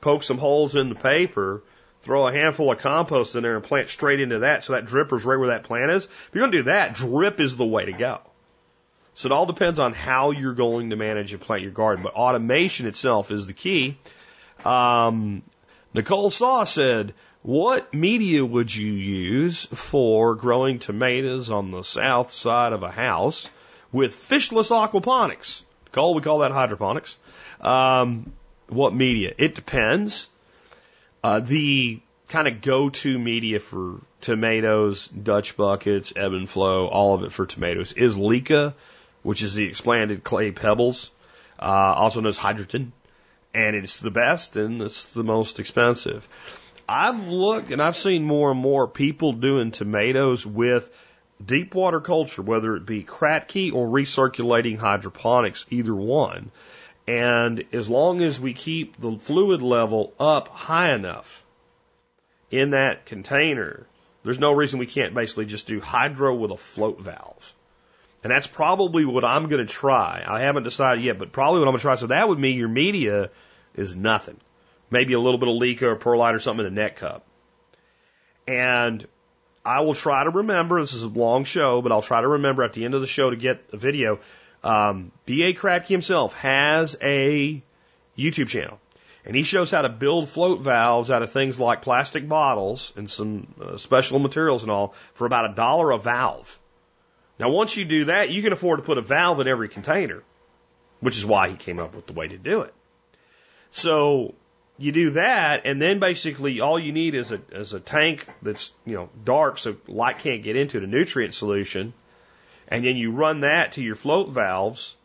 poke some holes in the paper, throw a handful of compost in there and plant straight into that so that dripper's right where that plant is. If you're going to do that, drip is the way to go. So it all depends on how you're going to manage and plant your garden, but automation itself is the key. Um, Nicole Saw said, what media would you use for growing tomatoes on the south side of a house with fishless aquaponics? Cole, we call that hydroponics. Um, what media? It depends. Uh, the kind of go-to media for tomatoes, Dutch buckets, ebb and flow, all of it for tomatoes is Leca, which is the expanded clay pebbles, uh, also known as Hydroton, and it's the best and it's the most expensive. I've looked and I've seen more and more people doing tomatoes with deep water culture, whether it be Kratky or recirculating hydroponics, either one. And as long as we keep the fluid level up high enough in that container, there's no reason we can't basically just do hydro with a float valve. And that's probably what I'm going to try. I haven't decided yet, but probably what I'm going to try. So that would mean your media is nothing. Maybe a little bit of Leca or perlite or something in a net cup. And I will try to remember, this is a long show, but I'll try to remember at the end of the show to get a video. Um, B.A. Kratky himself has a YouTube channel. And he shows how to build float valves out of things like plastic bottles and some uh, special materials and all for about a dollar a valve. Now, once you do that, you can afford to put a valve in every container, which is why he came up with the way to do it. So you do that, and then basically all you need is a is a tank that's you know dark, so light can't get into the nutrient solution, and then you run that to your float valves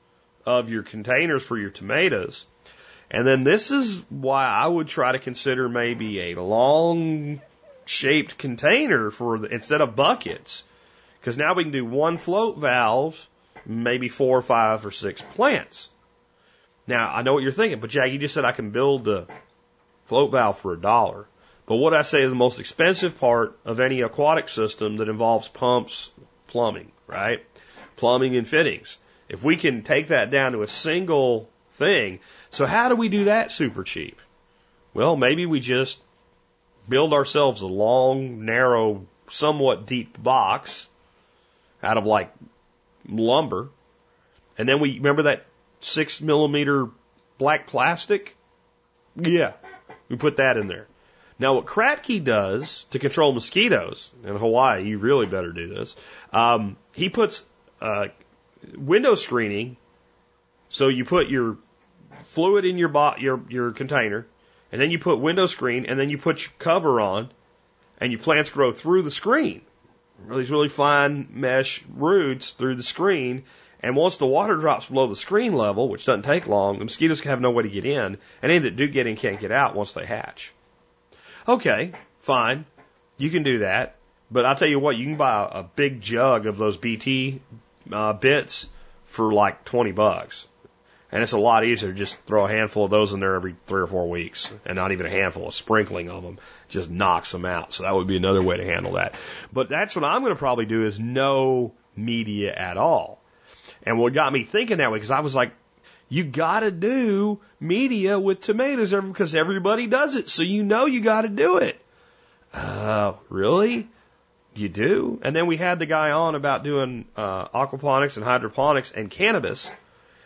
of your containers for your tomatoes. And then this is why I would try to consider maybe a long shaped container for the, instead of buckets. Because now we can do one float valve, maybe four or five or six plants. Now, I know what you're thinking, but Jack, you just said I can build the float valve for a dollar. But what I say is the most expensive part of any aquatic system that involves pumps, plumbing, right? Plumbing and fittings. If we can take that down to a single thing, so how do we do that super cheap? Well, maybe we just build ourselves a long, narrow, somewhat deep box out of like lumber. And then we remember that six millimeter black plastic? Yeah, we put that in there. Now, what Kratky does to control mosquitoes in Hawaii, you really better do this. Um, he puts uh, window screening. So you put your fluid in your bo- your your container, and then you put window screen, and then you put your cover on, and your plants grow through the screen. These really fine mesh roots through the screen, and once the water drops below the screen level, which doesn't take long, the mosquitoes have no way to get in, and any that do get in can't get out once they hatch. Okay, fine. You can do that. But I'll tell you what, you can buy a big jug of those BT uh, bits for like 20 bucks. And it's a lot easier to just throw a handful of those in there every three or four weeks, and not even a handful, a sprinkling of them just knocks them out. So that would be another way to handle that. But that's what I'm going to probably do is no media at all. And what got me thinking that way, because I was like, you got to do media with tomatoes because everybody does it, so you know you got to do it. Uh, really? You do? And then we had the guy on about doing uh, aquaponics and hydroponics and cannabis,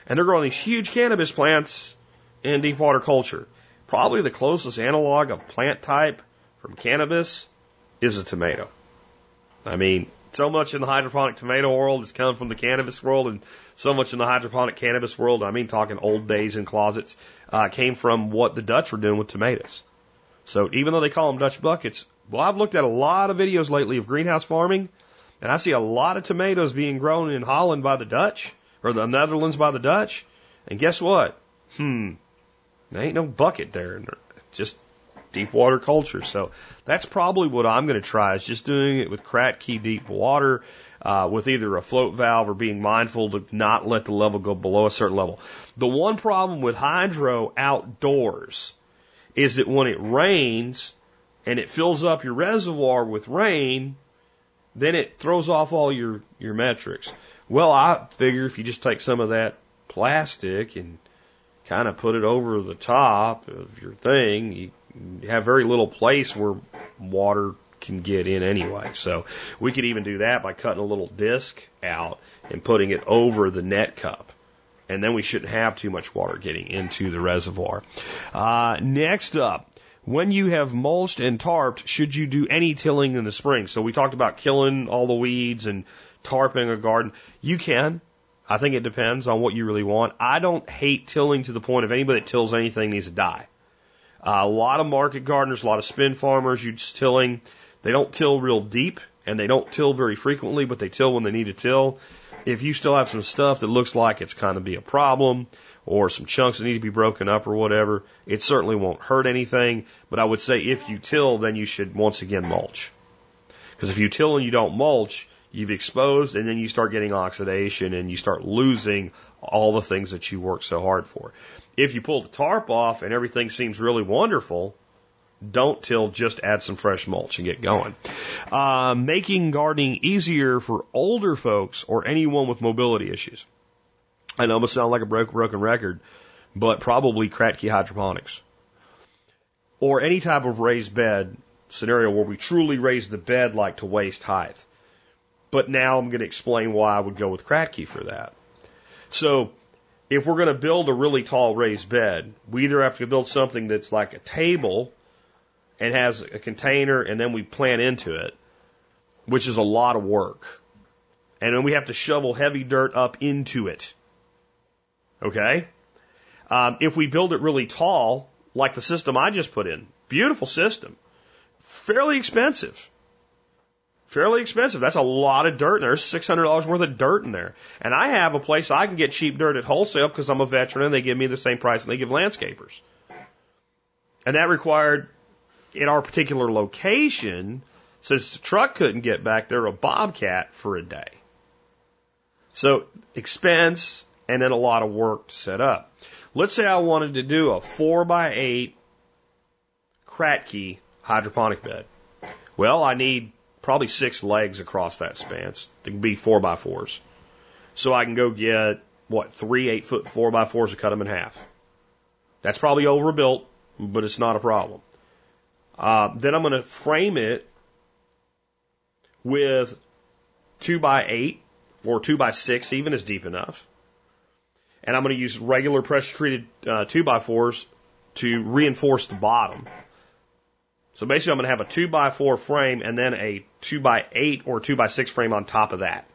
and they're growing these huge cannabis plants in deep water culture. Probably the closest analog of plant type from cannabis is a tomato. I mean, so much in the hydroponic tomato world has come from the cannabis world, and so much in the hydroponic cannabis world, I mean talking old days in closets, uh, came from what the Dutch were doing with tomatoes. So even though they call them Dutch buckets, well, I've looked at a lot of videos lately of greenhouse farming, and I see a lot of tomatoes being grown in Holland by the Dutch, or the Netherlands by the Dutch, and guess what? Hmm, there ain't no bucket there, just deep water culture. So that's probably what I'm going to try is just doing it with Kratky deep water uh, with either a float valve or being mindful to not let the level go below a certain level. The one problem with hydro outdoors is that when it rains and it fills up your reservoir with rain, then it throws off all your, your metrics. Well, I figure if you just take some of that plastic and kind of put it over the top of your thing, you have very little place where water can get in anyway. So we could even do that by cutting a little disc out and putting it over the net cup. And then we shouldn't have too much water getting into the reservoir. Uh, next up, when you have mulched and tarped, should you do any tilling in the spring? So we talked about killing all the weeds and tarping a garden. You can. I think it depends on what you really want. I don't hate tilling to the point of anybody that tills anything needs to die. Uh, a lot of market gardeners, a lot of spin farmers, just tilling. They don't till real deep and they don't till very frequently, but they till when they need to till. If you still have some stuff that looks like it's kind of be a problem, or some chunks that need to be broken up or whatever, it certainly won't hurt anything. But I would say if you till, then you should once again mulch. Because if you till and you don't mulch, you've exposed and then you start getting oxidation and you start losing all the things that you worked so hard for. If you pull the tarp off and everything seems really wonderful, don't till, just add some fresh mulch and get going. Uh, making gardening easier for older folks or anyone with mobility issues. I know I'm sound like a broke, broken record, but probably Kratky hydroponics. Or any type of raised bed scenario where we truly raise the bed like to waist height. But now I'm going to explain why I would go with Kratky for that. So if we're going to build a really tall raised bed, we either have to build something that's like a table and has a container and then we plant into it, which is a lot of work. And then we have to shovel heavy dirt up into it. Okay? Um, if we build it really tall, like the system I just put in, beautiful system, fairly expensive. Fairly expensive. That's a lot of dirt in there. There's $600 worth of dirt in there. And I have a place I can get cheap dirt at wholesale because I'm a veteran and they give me the same price and they give landscapers. And that required, in our particular location, since the truck couldn't get back there, a bobcat for a day. So expense, and then a lot of work to set up. Let's say I wanted to do a four by eight Kratky hydroponic bed. Well, I need probably six legs across that span. It can be four by fours. So I can go get what three eight foot four by fours and cut them in half. That's probably overbuilt, but it's not a problem. Uh, then I'm going to frame it with two by eight or two by six, even is deep enough and I'm going to use regular pressure treated uh, 2x4s to reinforce the bottom. So basically, I'm going to have a 2x4 frame and then a 2x8 or 2x6 frame on top of that.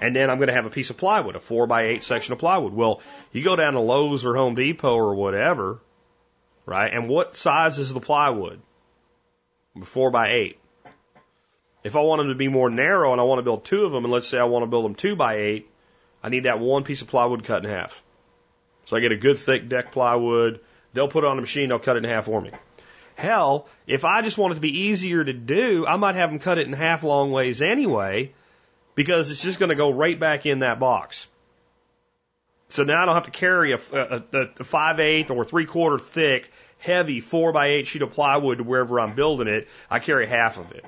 And then I'm going to have a piece of plywood, a 4x8 section of plywood. Well, you go down to Lowe's or Home Depot or whatever, right? And what size is the plywood? 4x8. If I want them to be more narrow and I want to build two of them, and let's say I want to build them 2x8, I need that one piece of plywood cut in half. So I get a good thick deck plywood. They'll put it on the machine, they'll cut it in half for me. Hell, if I just want it to be easier to do, I might have them cut it in half long ways anyway, because it's just going to go right back in that box. So now I don't have to carry a, a, a, a five eighth or three quarter thick, heavy four by eight sheet of plywood to wherever I'm building it. I carry half of it.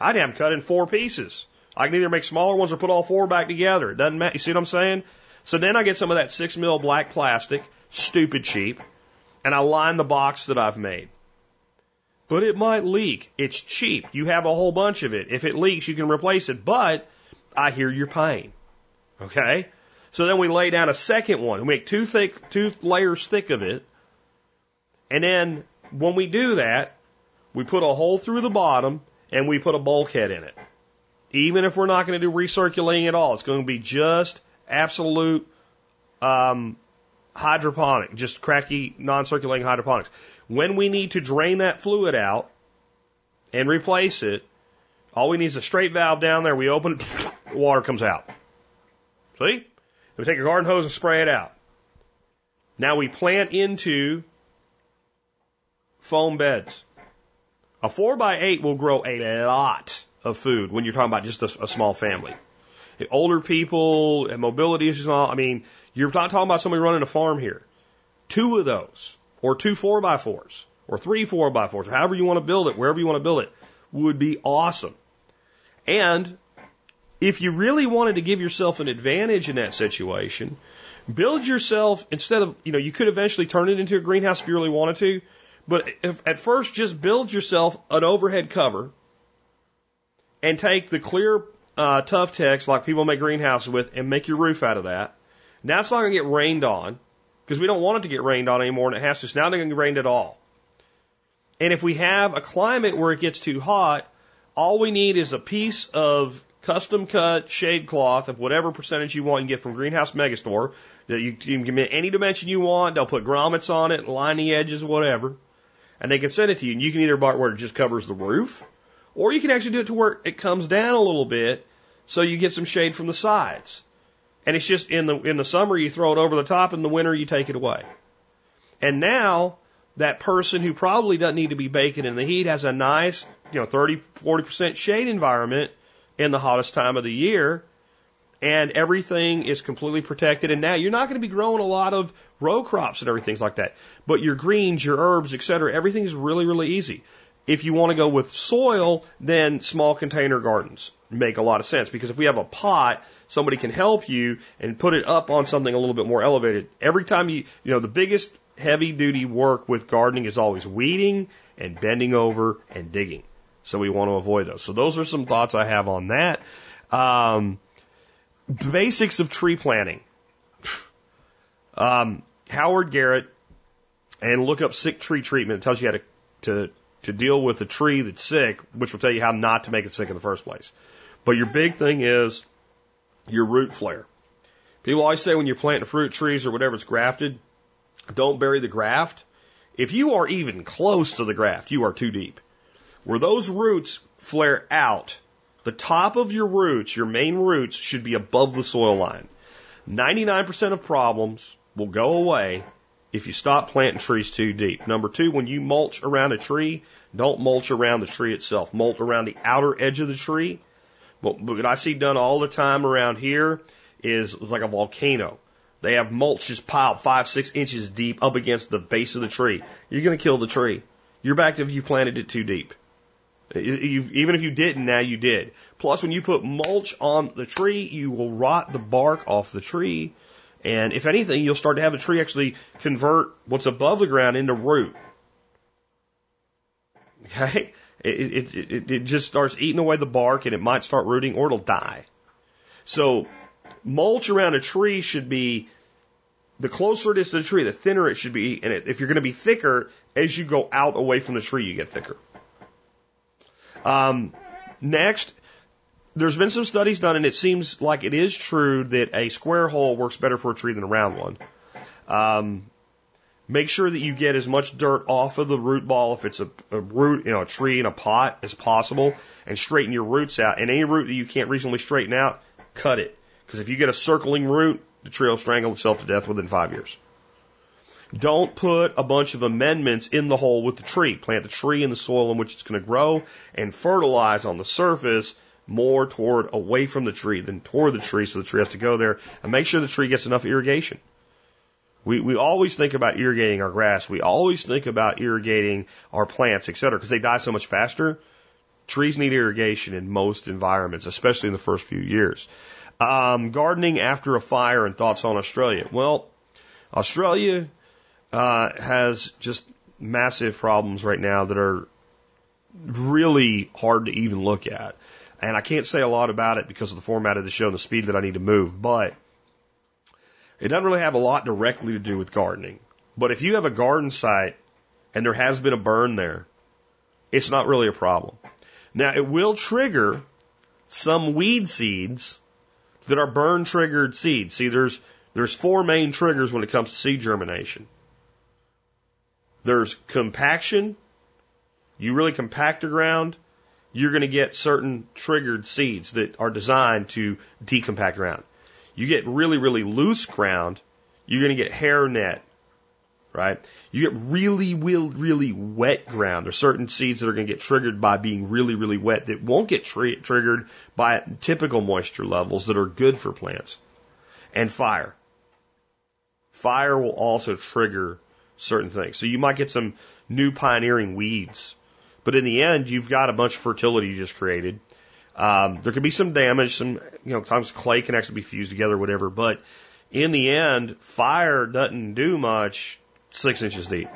I'd have them cut in four pieces. I can either make smaller ones or put all four back together. It doesn't matter. You see what I'm saying? So then I get some of that six mil black plastic, stupid cheap, and I line the box that I've made. But it might leak. It's cheap. You have a whole bunch of it. If it leaks, you can replace it. But I hear your pain. Okay? So then we lay down a second one. We make two thick, two layers thick of it. And then when we do that, we put a hole through the bottom and we put a bulkhead in it. Even if we're not going to do recirculating at all, it's going to be just absolute um, hydroponic, just Kratky, non-circulating hydroponics. When we need to drain that fluid out and replace it, all we need is a straight valve down there. We open it, [laughs] water comes out. See? We take a garden hose and spray it out. Now we plant into foam beds. A four by eight will grow a lot of food when you're talking about just a, a small family. Older people and mobility issues and all, I mean, you're not talking about somebody running a farm here. Two of those, or two four by fours, or three four by fours, or however you want to build it, wherever you want to build it, would be awesome. And if you really wanted to give yourself an advantage in that situation, build yourself instead of, you know, you could eventually turn it into a greenhouse if you really wanted to, but if, at first just build yourself an overhead cover and take the clear uh, Tuftex like people make greenhouses with and make your roof out of that. Now it's not going to get rained on because we don't want it to get rained on anymore and it has to. So now they're going to get rained at all. And if we have a climate where it gets too hot, all we need is a piece of custom cut shade cloth of whatever percentage you want you get from Greenhouse Megastore that you, can give me any dimension you want. They'll put grommets on it, line the edges, whatever. And they can send it to you. And you can either buy it where it just covers the roof, or you can actually do it to where it comes down a little bit so you get some shade from the sides. And it's just in the in the summer you throw it over the top, in the winter you take it away. And now that person who probably doesn't need to be baking in the heat has a nice, you know, 30, 40% shade environment in the hottest time of the year. And everything is completely protected. And now you're not going to be growing a lot of row crops and everything like that. But your greens, your herbs, et cetera, everything is really, really easy. If you want to go with soil, then small container gardens make a lot of sense because if we have a pot, somebody can help you and put it up on something a little bit more elevated. Every time you, you know, the biggest heavy duty work with gardening is always weeding and bending over and digging. So we want to avoid those. So those are some thoughts I have on that. Um, basics of tree planting. Um, Howard Garrett and look up sick tree treatment. It tells you how to, to, to deal with a tree that's sick, which will tell you how not to make it sick in the first place. But your big thing is your root flare. People always say when you're planting fruit trees or whatever it's grafted, don't bury the graft. If you are even close to the graft, you are too deep. Where those roots flare out, the top of your roots, your main roots, should be above the soil line. 99% of problems will go away if you stop planting trees too deep. Number two, when you mulch around a tree, don't mulch around the tree itself. Mulch around the outer edge of the tree. But what I see done all the time around here is like a volcano. They have mulch just piled five, six inches deep up against the base of the tree. You're going to kill the tree. You're back to if you planted it too deep. You've, even if you didn't, now you did. Plus, when you put mulch on the tree, you will rot the bark off the tree. And if anything, you'll start to have the tree actually convert what's above the ground into root. Okay? It, it, it, it just starts eating away the bark and it might start rooting or it'll die. So, mulch around a tree should be the closer it is to the tree, the thinner it should be. And if you're going to be thicker, as you go out away from the tree, you get thicker. Um, next, there's been some studies done, and it seems like it is true that a square hole works better for a tree than a round one. Um, make sure that you get as much dirt off of the root ball if it's a, a root, you know, a tree in a pot as possible, and straighten your roots out. And any root that you can't reasonably straighten out, cut it. Because if you get a circling root, the tree will strangle itself to death within five years. Don't put a bunch of amendments in the hole with the tree. Plant the tree in the soil in which it's going to grow and fertilize on the surface more toward away from the tree than toward the tree so the tree has to go there and make sure the tree gets enough irrigation. We, we always think about irrigating our grass. We always think about irrigating our plants, et cetera, because they die so much faster. Trees need irrigation in most environments, especially in the first few years. Um, gardening after a fire and thoughts on Australia. Well, Australia uh, has just massive problems right now that are really hard to even look at. And I can't say a lot about it because of the format of the show and the speed that I need to move, but it doesn't really have a lot directly to do with gardening. But if you have a garden site and there has been a burn there, it's not really a problem. Now, it will trigger some weed seeds that are burn triggered seeds. See, there's, there's four main triggers when it comes to seed germination. There's compaction. You really compact the ground, you're going to get certain triggered seeds that are designed to decompact ground. You get really, really loose ground, you're going to get hair net, right? You get really, really, really wet ground. There's certain seeds that are going to get triggered by being really, really wet that won't get tri- triggered by typical moisture levels that are good for plants. And fire. Fire will also trigger certain things. So you might get some new pioneering weeds, but in the end, you've got a bunch of fertility you just created. Um, there could be some damage, some, you know, times clay can actually be fused together, whatever, but in the end, fire doesn't do much six inches deep.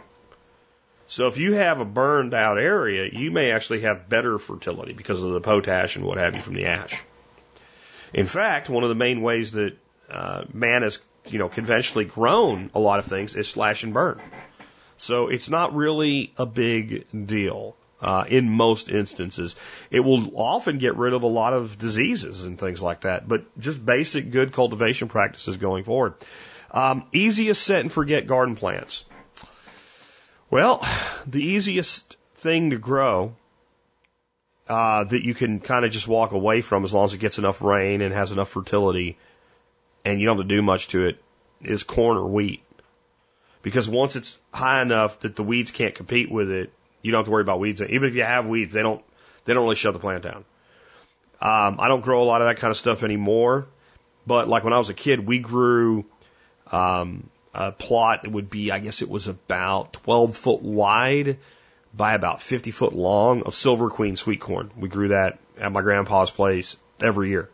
So if you have a burned out area, you may actually have better fertility because of the potash and what have you from the ash. In fact, one of the main ways that uh, man has, you know, conventionally grown a lot of things is slash and burn. So it's not really a big deal. Uh, in most instances, it will often get rid of a lot of diseases and things like that. But just basic good cultivation practices going forward. Um, easiest set and forget garden plants. Well, the easiest thing to grow uh, that you can kind of just walk away from as long as it gets enough rain and has enough fertility and you don't have to do much to it is corn or wheat. Because once it's high enough that the weeds can't compete with it, you don't have to worry about weeds. Even if you have weeds, they don't they don't really shut the plant down. Um, I don't grow a lot of that kind of stuff anymore, but like when I was a kid, we grew um, a plot that would be, I guess it was about 12 foot wide by about 50 foot long of silver queen sweet corn. We grew that at my grandpa's place every year.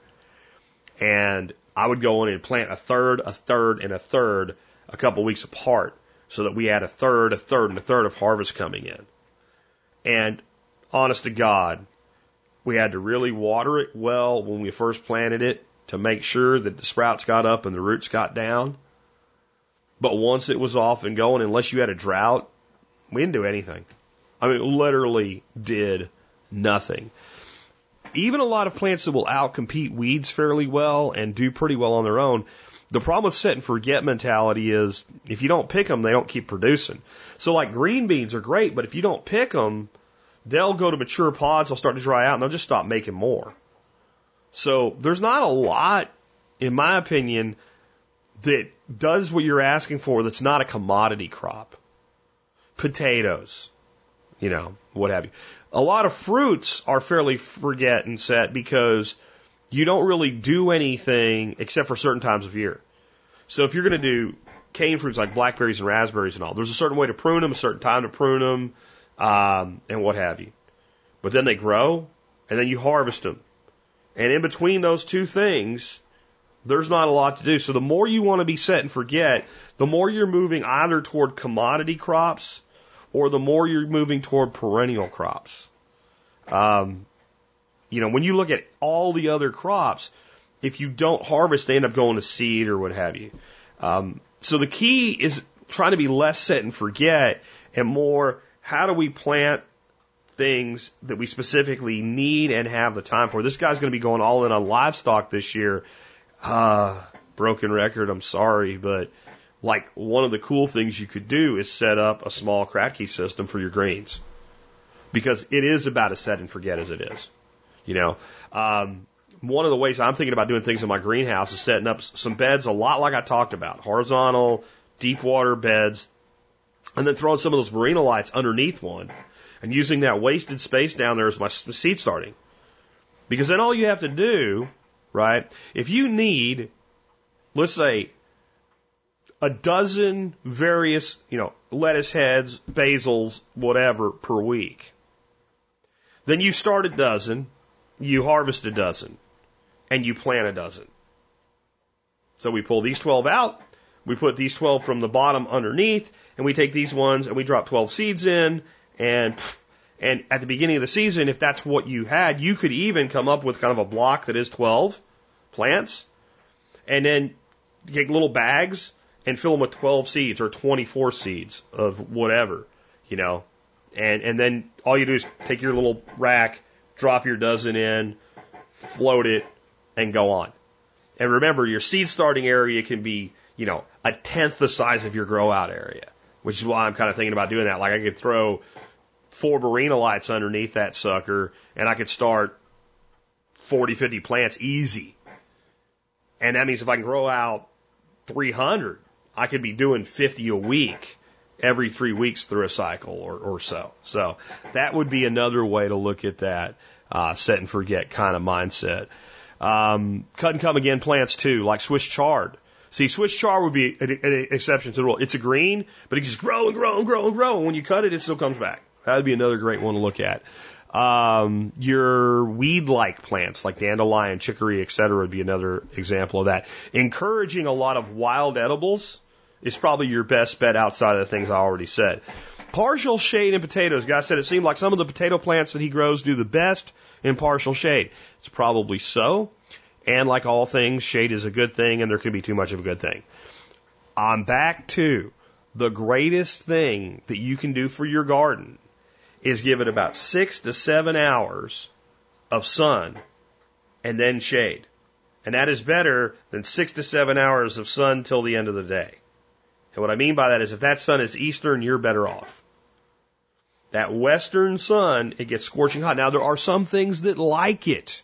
And I would go in and plant a third, a third, and a third a couple weeks apart so that we had a third, a third, and a third of harvest coming in. And honest to God, we had to really water it well when we first planted it to make sure that the sprouts got up and the roots got down. But once it was off and going, unless you had a drought, we didn't do anything. I mean, literally did nothing. Even a lot of plants that will outcompete weeds fairly well and do pretty well on their own. The problem with set and forget mentality is if you don't pick them, they don't keep producing. So like green beans are great, but if you don't pick them, they'll go to mature pods, they'll start to dry out, and they'll just stop making more. So there's not a lot, in my opinion, that does what you're asking for that's not a commodity crop. Potatoes, you know, what have you. A lot of fruits are fairly forget and set because you don't really do anything except for certain times of year. So if you're going to do cane fruits like blackberries and raspberries and all, there's a certain way to prune them, a certain time to prune them, um, and what have you. But then they grow, and then you harvest them. And in between those two things, there's not a lot to do. So the more you want to be set and forget, the more you're moving either toward commodity crops or the more you're moving toward perennial crops. Um, you know, when you look at all the other crops, if you don't harvest, they end up going to seed or what have you. Um, so the key is trying to be less set and forget and more how do we plant things that we specifically need and have the time for. This guy's going to be going all in on livestock this year. Uh, broken record, I'm sorry, but like one of the cool things you could do is set up a small Kratky system for your grains because it is about as set and forget as it is. You know, um, one of the ways I'm thinking about doing things in my greenhouse is setting up some beds a lot like I talked about, horizontal, deep water beds, and then throwing some of those Barrina lights underneath one and using that wasted space down there as my seed starting. Because then all you have to do, right, if you need, let's say, a dozen various, you know, lettuce heads, basils, whatever per week, then you start a dozen, you harvest a dozen, and you plant a dozen. So we pull these 12 out, we put these 12 from the bottom underneath, and we take these ones and we drop 12 seeds in, and and at the beginning of the season, if that's what you had, you could even come up with kind of a block that is 12 plants, and then get little bags and fill them with 12 seeds or 24 seeds of whatever, you know, and and then all you do is take your little rack, drop your dozen in, float it, and go on. And remember, your seed starting area can be, you know, a tenth the size of your grow out area, which is why I'm kind of thinking about doing that. Like I could throw four Barrina lights underneath that sucker and I could start 40, 50 plants easy. And that means if I can grow out 300, I could be doing 50 a week every three weeks through a cycle or, or so. So that would be another way to look at that uh, set and forget kind of mindset. Um, cut and come again plants too, like Swiss chard. See, Swiss chard would be an, an exception to the rule. It's a green, but it just grow and grow and grow and grow. And when you cut it, it still comes back. That'd be another great one to look at. Um, your weed-like plants like dandelion, chicory, etc., would be another example of that. Encouraging a lot of wild edibles is probably your best bet outside of the things I already said. Partial shade in potatoes. Guy said it seemed like some of the potato plants that he grows do the best in partial shade. It's probably so. And like all things, shade is a good thing and there can be too much of a good thing. I'm back to the greatest thing that you can do for your garden is give it about six to seven hours of sun and then shade. And that is better than six to seven hours of sun till the end of the day. And what I mean by that is if that sun is eastern, you're better off. That western sun, it gets scorching hot. Now there are some things that like it.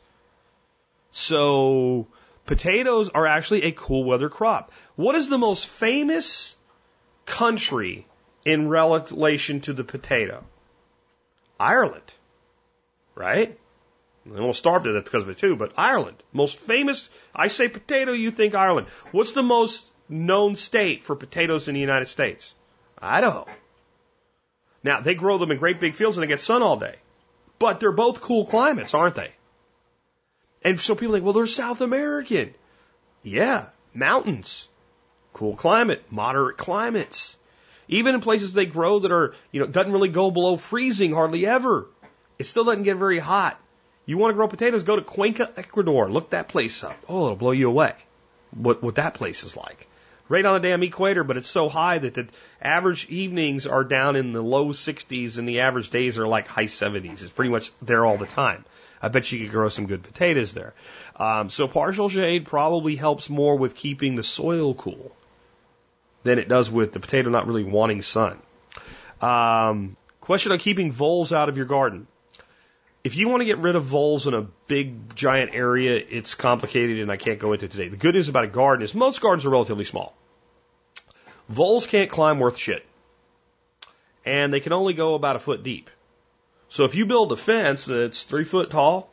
So potatoes are actually a cool weather crop. What is the most famous country in relation to the potato? Ireland. Right? They won't starve to death because of it too, but Ireland. Most famous, I say potato, you think Ireland. What's the most known state for potatoes in the United States? Idaho. Now, they grow them in great big fields and they get sun all day. But they're both cool climates, aren't they? And so people think, well, they're South American. Yeah, mountains, cool climate, moderate climates. Even in places they grow that are, you know, doesn't really go below freezing hardly ever. It still doesn't get very hot. You want to grow potatoes, go to Cuenca, Ecuador. Look that place up. Oh, it'll blow you away. What, what that place is like. Right on the damn equator, but it's so high that the average evenings are down in the low 60s and the average days are like high 70s. It's pretty much there all the time. I bet you could grow some good potatoes there. Um, so partial shade probably helps more with keeping the soil cool than it does with the potato not really wanting sun. Um, question on keeping voles out of your garden. If you want to get rid of voles in a big giant area, it's complicated and I can't go into today. The good news about a garden is most gardens are relatively small. Voles can't climb worth shit. And they can only go about a foot deep. So if you build a fence that's three foot tall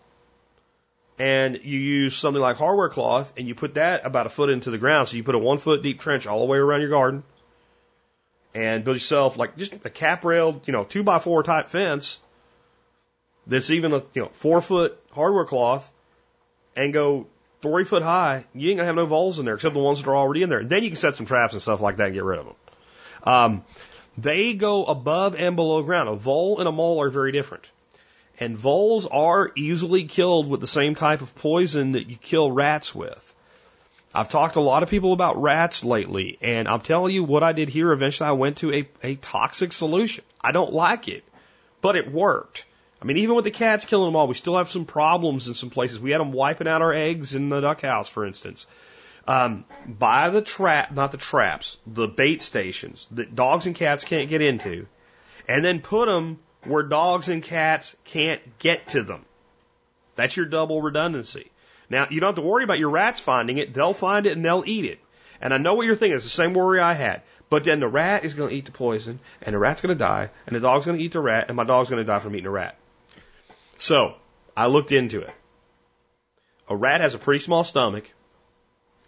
and you use something like hardware cloth and you put that about a foot into the ground, so you put a one foot deep trench all the way around your garden and build yourself like just a cap railed, you know, two by four type fence that's even a you know four foot hardware cloth and go three foot high, you ain't gonna have no voles in there except the ones that are already in there. Then you can set some traps and stuff like that and get rid of them. Um, they go above and below ground. A vole and a mole are very different. And voles are easily killed with the same type of poison that you kill rats with. I've talked to a lot of people about rats lately, and I'll tell you what I did here. Eventually, I went to a, a toxic solution. I don't like it, but it worked. I mean, even with the cats killing them all, we still have some problems in some places. We had them wiping out our eggs in the duck house, for instance. Um, buy the trap, not the traps, the bait stations that dogs and cats can't get into, and then put them where dogs and cats can't get to them. That's your double redundancy. Now, you don't have to worry about your rats finding it. They'll find it and they'll eat it. And I know what you're thinking. It's the same worry I had. But then the rat is going to eat the poison, and the rat's going to die, and the dog's going to eat the rat, and my dog's going to die from eating a rat. So, I looked into it. A rat has a pretty small stomach,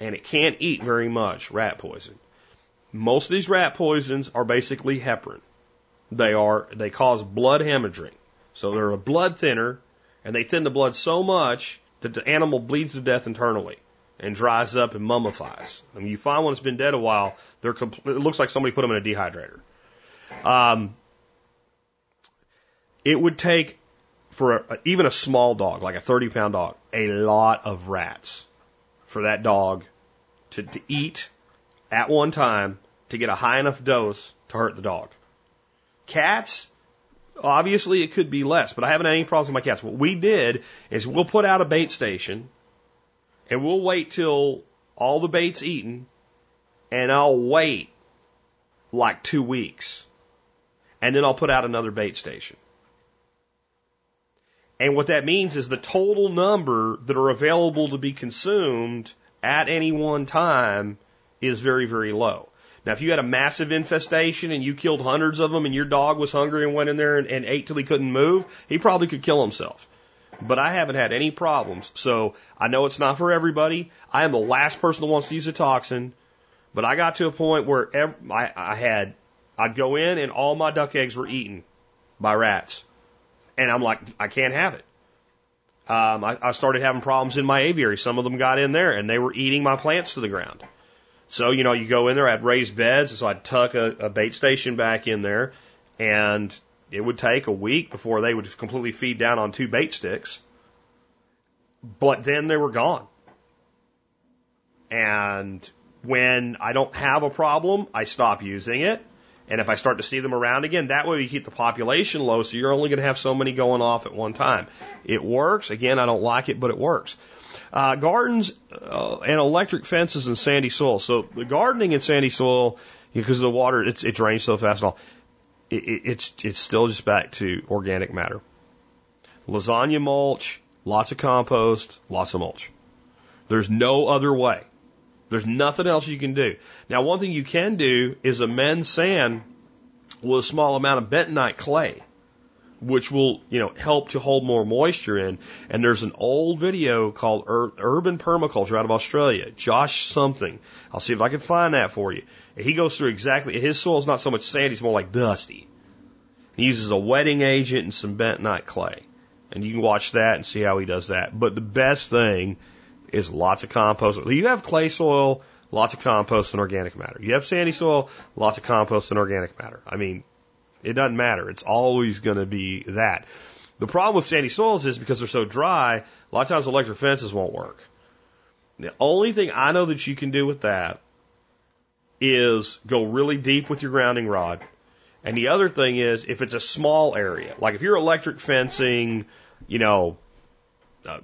and it can't eat very much rat poison. Most of these rat poisons are basically heparin. They are they cause blood hemorrhaging. So they're a blood thinner, and they thin the blood so much that the animal bleeds to death internally and dries up and mummifies. I mean, you find one that's been dead a while, they're compl- it looks like somebody put them in a dehydrator. Um, it would take for a, even a small dog, like a 30 pound dog, a lot of rats for that dog to, to eat at one time to get a high enough dose to hurt the dog. Cats, obviously it could be less, but I haven't had any problems with my cats. What we did is we'll put out a bait station and we'll wait till all the bait's eaten and I'll wait like two weeks and then I'll put out another bait station. And what that means is the total number that are available to be consumed at any one time is very, very low. Now, if you had a massive infestation and you killed hundreds of them and your dog was hungry and went in there and, and ate till he couldn't move, he probably could kill himself. But I haven't had any problems. So I know it's not for everybody. I am the last person that wants to use a toxin. But I got to a point where ev I, I had, I'd go in and all my duck eggs were eaten by rats. And I'm like, I can't have it. Um, I, I started having problems in my aviary. Some of them got in there and they were eating my plants to the ground. So, you know, you go in there, I'd raised beds, so I'd tuck a, a bait station back in there, and it would take a week before they would completely feed down on two bait sticks. But then they were gone. And when I don't have a problem, I stop using it. And if I start to see them around again, that way we keep the population low, so you're only going to have so many going off at one time. It works. Again, I don't like it, but it works. Uh, gardens uh, and electric fences and sandy soil. So the gardening in sandy soil, because of the water it's, it drains so fast and all, it, it, it's it's still just back to organic matter. Lasagna mulch, lots of compost, lots of mulch. There's no other way. There's nothing else you can do. Now, one thing you can do is amend sand with a small amount of bentonite clay, which will, you know, help to hold more moisture in. And there's an old video called Ur- Urban Permaculture out of Australia. Josh something. I'll see if I can find that for you. He goes through exactly, his soil's not so much sandy, it's more like dusty. He uses a wetting agent and some bentonite clay. And you can watch that and see how he does that. But the best thing is lots of compost. You have clay soil, lots of compost and organic matter. You have sandy soil, lots of compost and organic matter. I mean, it doesn't matter. It's always going to be that. The problem with sandy soils is because they're so dry, a lot of times electric fences won't work. The only thing I know that you can do with that is go really deep with your grounding rod. And the other thing is, if it's a small area, like if you're electric fencing, you know, uh,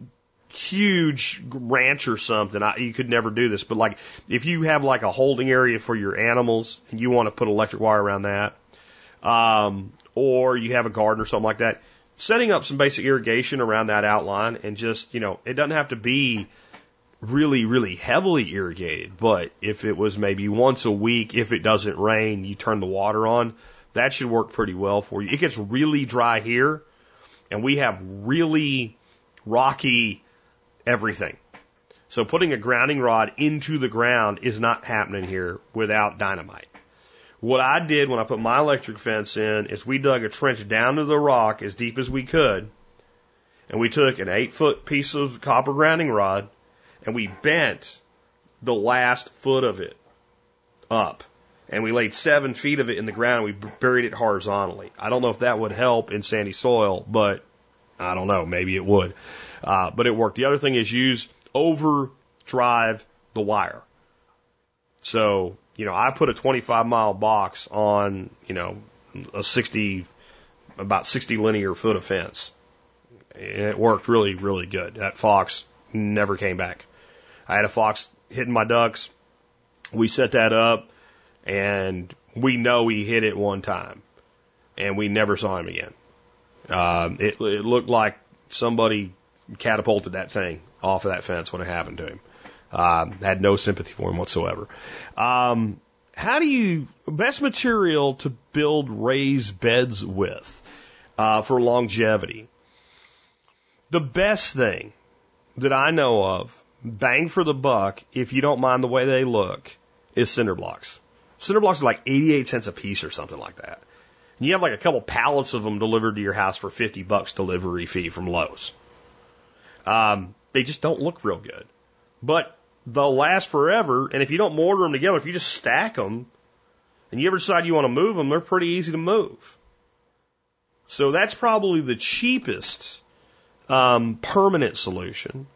huge ranch or something, I, you could never do this. But like, if you have like a holding area for your animals and you want to put electric wire around that, um, or you have a garden or something like that, setting up some basic irrigation around that outline and just, you know, it doesn't have to be really, really heavily irrigated, but if it was maybe once a week, if it doesn't rain, you turn the water on, that should work pretty well for you. It gets really dry here, and we have really rocky everything. So putting a grounding rod into the ground is not happening here without dynamite. What I did when I put my electric fence in is we dug a trench down to the rock as deep as we could, and we took an eight foot piece of copper grounding rod and we bent the last foot of it up. And we laid seven feet of it in the ground and we buried it horizontally. I don't know if that would help in sandy soil, but I don't know. Maybe it would. Uh, but it worked. The other thing is use overdrive the wire. So, you know, I put a 25 mile box on, you know, a 60, about 60 linear foot of fence. And it worked really, really good. That fox never came back. I had a fox hitting my ducks. We set that up and we know he hit it one time and we never saw him again. Um, it, it looked like somebody catapulted that thing off of that fence when it happened to him. Um, had no sympathy for him whatsoever. Um, how do you best material to build raised beds with uh, for longevity? The best thing that I know of, bang for the buck, if you don't mind the way they look, is cinder blocks. Cinder blocks are like 88 cents a piece or something like that. And you have like a couple pallets of them delivered to your house for 50 bucks delivery fee from Lowe's. Um, they just don't look real good. But they'll last forever. And if you don't mortar them together, if you just stack them, and you ever decide you want to move them, they're pretty easy to move. So that's probably the cheapest um, permanent solution.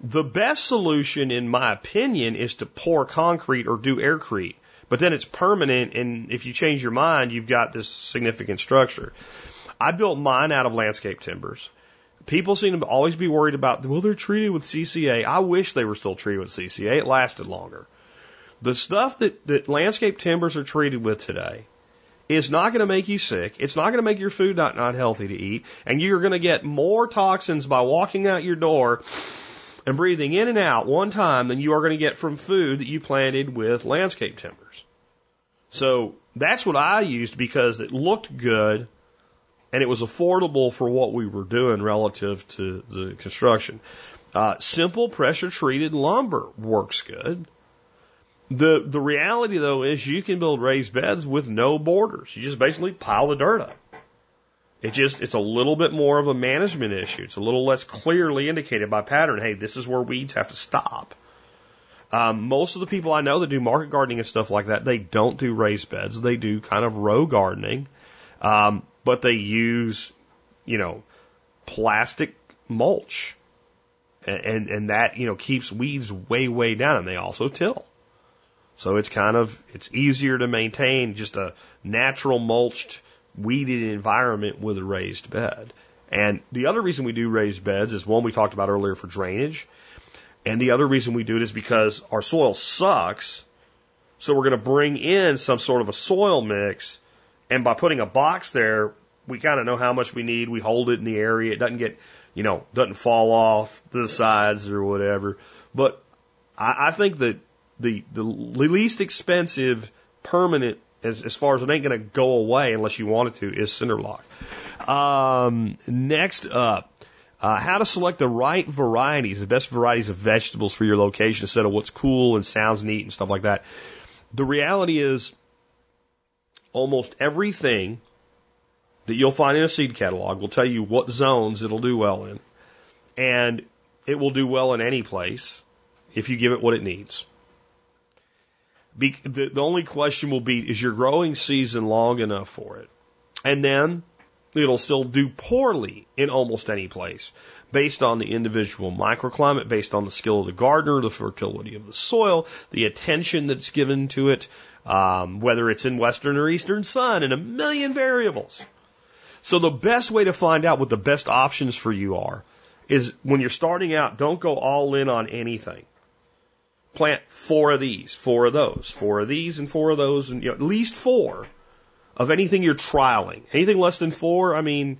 The best solution, in my opinion, is to pour concrete or do aircrete. But then it's permanent, and if you change your mind, you've got this significant structure. I built mine out of landscape timbers. People seem to always be worried about, well, they're treated with CCA. I wish they were still treated with CCA. It lasted longer. The stuff that, that landscape timbers are treated with today is not going to make you sick. It's not going to make your food not, not healthy to eat. And you're going to get more toxins by walking out your door and breathing in and out one time than you are going to get from food that you planted with landscape timbers. So that's what I used because it looked good and it was affordable for what we were doing relative to the construction. Uh, simple pressure treated lumber works good. The the reality though is you can build raised beds with no borders. You just basically pile the dirt up. It just it's a little bit more of a management issue. It's a little less clearly indicated by pattern. Hey, this is where weeds have to stop. Um, most of the people I know that do market gardening and stuff like that, they don't do raised beds. They do kind of row gardening, um, but they use, you know, plastic mulch, and, and and that you know keeps weeds way way down, and they also till. So it's kind of, it's easier to maintain just a natural mulched, weeded environment with a raised bed. And the other reason we do raised beds is one we talked about earlier for drainage. And the other reason we do it is because our soil sucks. So we're going to bring in some sort of a soil mix. And by putting a box there, we kind of know how much we need. We hold it in the area. It doesn't get, you know, doesn't fall off the sides or whatever. But I, I think that the, the least expensive permanent, as, as far as it ain't going to go away unless you want it to, is cinder block. Um, next up, uh, how to select the right varieties, the best varieties of vegetables for your location instead of what's cool and sounds neat and stuff like that. The reality is, almost everything that you'll find in a seed catalog will tell you what zones it'll do well in. And it will do well in any place if you give it what it needs. Be, the, the only question will be is your growing season long enough for it? And then it'll still do poorly in almost any place based on the individual microclimate, based on the skill of the gardener, the fertility of the soil, the attention that's given to it, um, whether it's in western or eastern sun, and a million variables. So the best way to find out what the best options for you are is when you're starting out, don't go all in on anything. Plant four of these, four of those, four of these, and four of those, and you know, at least four of anything you're trialing. Anything less than four, I mean,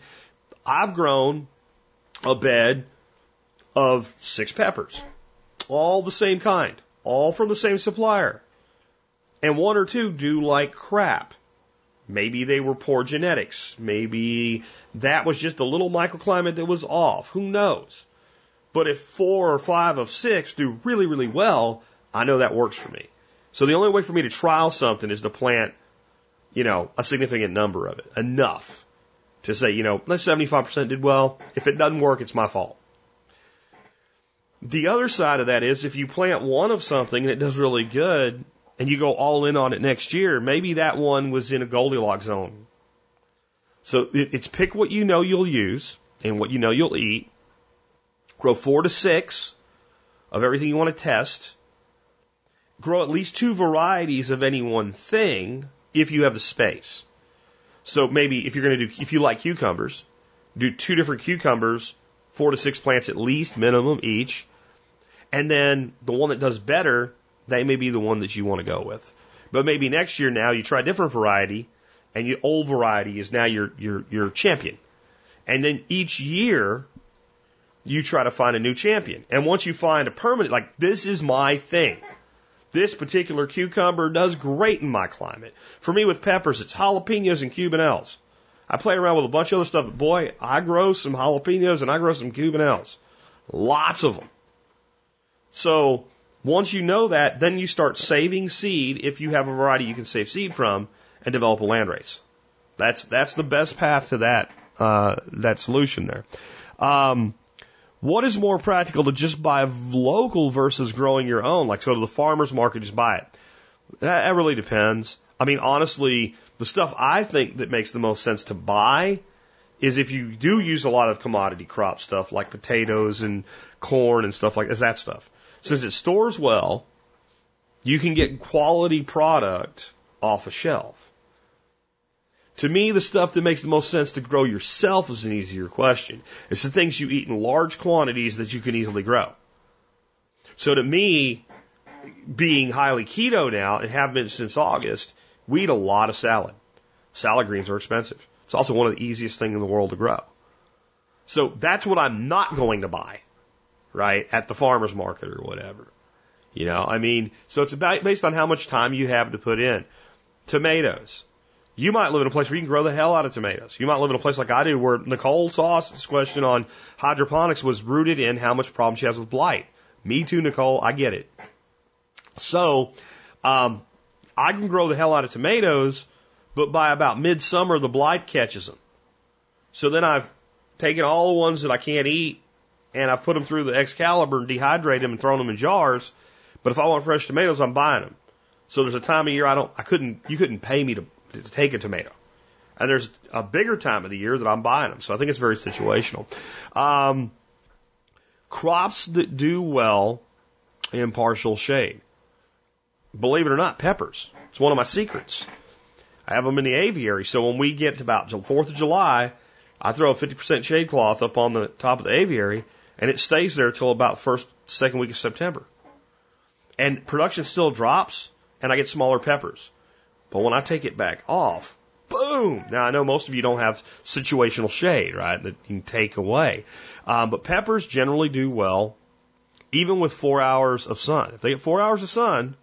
I've grown a bed of six peppers, all the same kind, all from the same supplier. And one or two do like crap. Maybe they were poor genetics. Maybe that was just a little microclimate that was off. Who knows? But if four or five of six do really, really well, I know that works for me. So the only way for me to trial something is to plant, you know, a significant number of it, enough to say, you know, let's 75% did well. If it doesn't work, it's my fault. The other side of that is if you plant one of something and it does really good and you go all in on it next year, maybe that one was in a Goldilocks zone. So it's pick what you know you'll use and what you know you'll eat. Grow four to six of everything you want to test. Grow at least two varieties of any one thing if you have the space. So maybe if you're going to do, if you like cucumbers, do two different cucumbers, four to six plants at least, minimum each. And then the one that does better, that may be the one that you want to go with. But maybe next year now you try a different variety and your old variety is now your, your, your champion. And then each year you try to find a new champion. And once you find a permanent, like this is my thing. This particular cucumber does great in my climate. For me with peppers, it's jalapenos and cubanelles. I play around with a bunch of other stuff, but boy, I grow some jalapenos and I grow some cubanelles. Lots of them. So once you know that, then you start saving seed if you have a variety you can save seed from and develop a landrace. That's that's the best path to that uh, that solution there. Um, what is more practical to just buy local versus growing your own? Like go to the farmer's market, just buy it. That, that really depends. I mean, honestly, the stuff I think that makes the most sense to buy is if you do use a lot of commodity crop stuff like potatoes and corn and stuff like that, that stuff. Since it stores well, you can get quality product off a shelf. To me, the stuff that makes the most sense to grow yourself is an easier question. It's the things you eat in large quantities that you can easily grow. So to me, being highly keto now and have been since August, we eat a lot of salad. Salad greens are expensive. It's also one of the easiest things in the world to grow. So that's what I'm not going to buy, right, at the farmer's market or whatever. You know, I mean, so it's about based on how much time you have to put in. Tomatoes. You might live in a place where you can grow the hell out of tomatoes. You might live in a place like I do where Nicole Sauce's question on hydroponics was rooted in how much problem she has with blight. Me too, Nicole. I get it. So, um, I can grow the hell out of tomatoes, but by about midsummer, the blight catches them. So then I've taken all the ones that I can't eat and I've put them through the Excalibur and dehydrated them and thrown them in jars. But if I want fresh tomatoes, I'm buying them. So there's a time of year I don't, I couldn't, you couldn't pay me to to take a tomato. And there's a bigger time of the year that I'm buying them. So I think it's very situational. Um, crops that do well in partial shade. believe it or not, peppers. It's one of my secrets. I have them in the aviary, so when we get to about the 4th of July, I throw a 50% shade cloth up on the top of the aviary, and it stays there till about first, second week of September. And production still drops, and I get smaller peppers. But when I take it back off, boom! Now I know most of you don't have situational shade, right, that you can take away. Um, but peppers generally do well, even with four hours of sun. If they get four hours of sun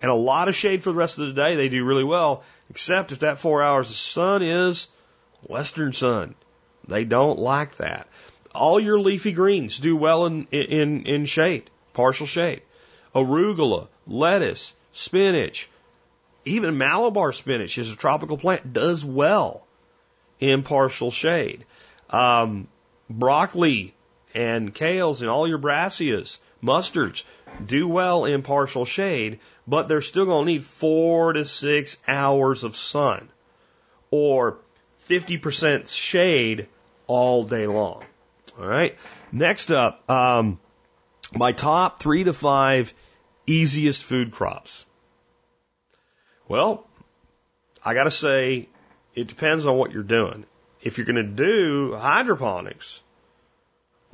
and a lot of shade for the rest of the day, they do really well, except if that four hours of sun is western sun. They don't like that. All your leafy greens do well in, in, in shade, partial shade. Arugula, lettuce, spinach, even Malabar spinach is a tropical plant, does well in partial shade. Um, broccoli and kales and all your brassicas, mustards do well in partial shade, but they're still going to need four to six hours of sun or 50% shade all day long. All right. Next up, um, my top three to five easiest food crops. Well, I got to say, it depends on what you're doing. If you're going to do hydroponics,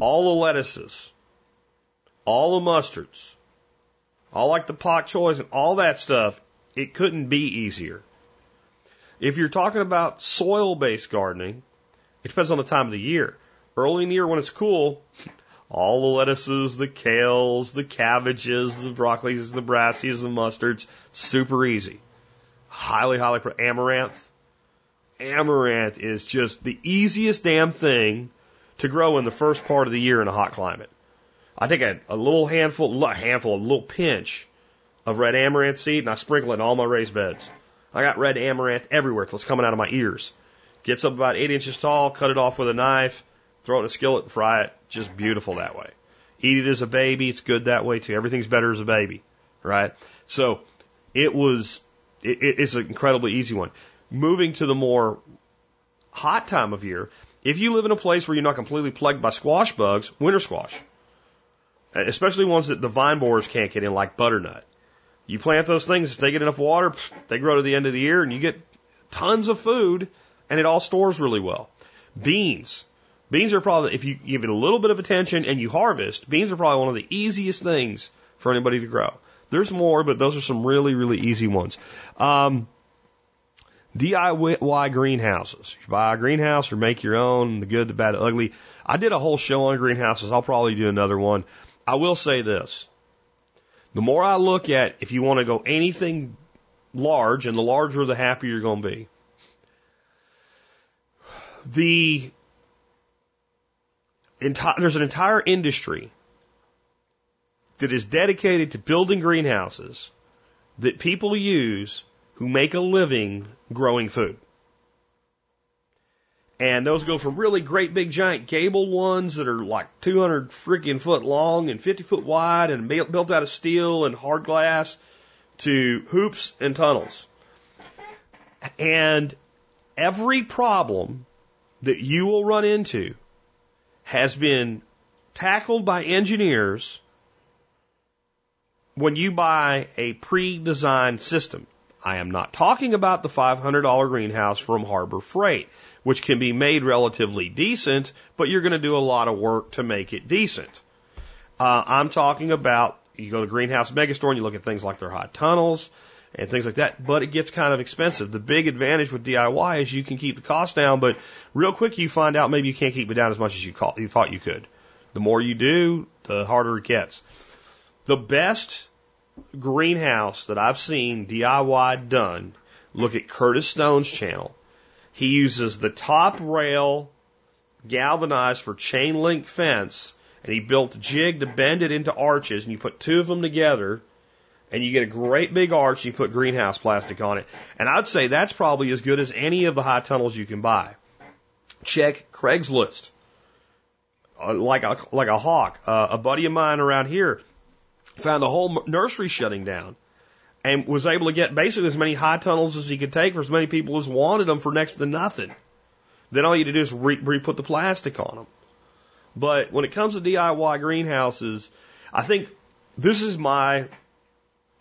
all the lettuces, all the mustards, all like the pak choys and all that stuff, it couldn't be easier. If you're talking about soil based gardening, it depends on the time of the year. Early in the year when it's cool, all the lettuces, the kales, the cabbages, the broccolis, the brassies, the mustards, super easy. Highly, highly, for amaranth. Amaranth is just the easiest damn thing to grow in the first part of the year in a hot climate. I take a, a little handful, a handful, a little pinch of red amaranth seed and I sprinkle it in all my raised beds. I got red amaranth everywhere till it's coming out of my ears. Gets up about eight inches tall, cut it off with a knife, throw it in a skillet and fry it. Just beautiful that way. Eat it as a baby. It's good that way too. Everything's better as a baby, right? So it was, it, it's an incredibly easy one. Moving to the more hot time of year, if you live in a place where you're not completely plagued by squash bugs, winter squash, especially ones that the vine borers can't get in, like butternut. You plant those things, if they get enough water, they grow to the end of the year and you get tons of food and it all stores really well. Beans. Beans are probably, if you give it a little bit of attention and you harvest, beans are probably one of the easiest things for anybody to grow. There's more, but those are some really, really easy ones. Um, DIY greenhouses. You buy a greenhouse or make your own, the good, the bad, the ugly. I did a whole show on greenhouses. I'll probably do another one. I will say this. The more I look at if you want to go anything large, and the larger the happier you're going to be. The enti- there's an entire industry that is dedicated to building greenhouses that people use who make a living growing food. And those go from really great big giant gable ones that are like 200 freaking foot long and 50 foot wide and built out of steel and hard glass to hoops and tunnels. And every problem that you will run into has been tackled by engineers when you buy a pre-designed system. I am not talking about the $500 greenhouse from Harbor Freight, which can be made relatively decent, but you're going to do a lot of work to make it decent. Uh, I'm talking about you go to Greenhouse Megastore and you look at things like their hot tunnels and things like that, but it gets kind of expensive. The big advantage with DIY is you can keep the cost down, but real quick you find out maybe you can't keep it down as much as you, call, you thought you could. The more you do, the harder it gets. The best greenhouse that I've seen DIY done, look at Curtis Stone's channel. He uses the top rail galvanized for chain link fence and he built a jig to bend it into arches and you put two of them together and you get a great big arch you put greenhouse plastic on it. And I'd say that's probably as good as any of the high tunnels you can buy. Check Craigslist. Uh, like a, like a hawk. Uh, a buddy of mine around here found a whole nursery shutting down and was able to get basically as many high tunnels as he could take for as many people as wanted them for next to nothing. Then all you had to do is re, re put the plastic on them. But when it comes to DIY greenhouses, I think this is my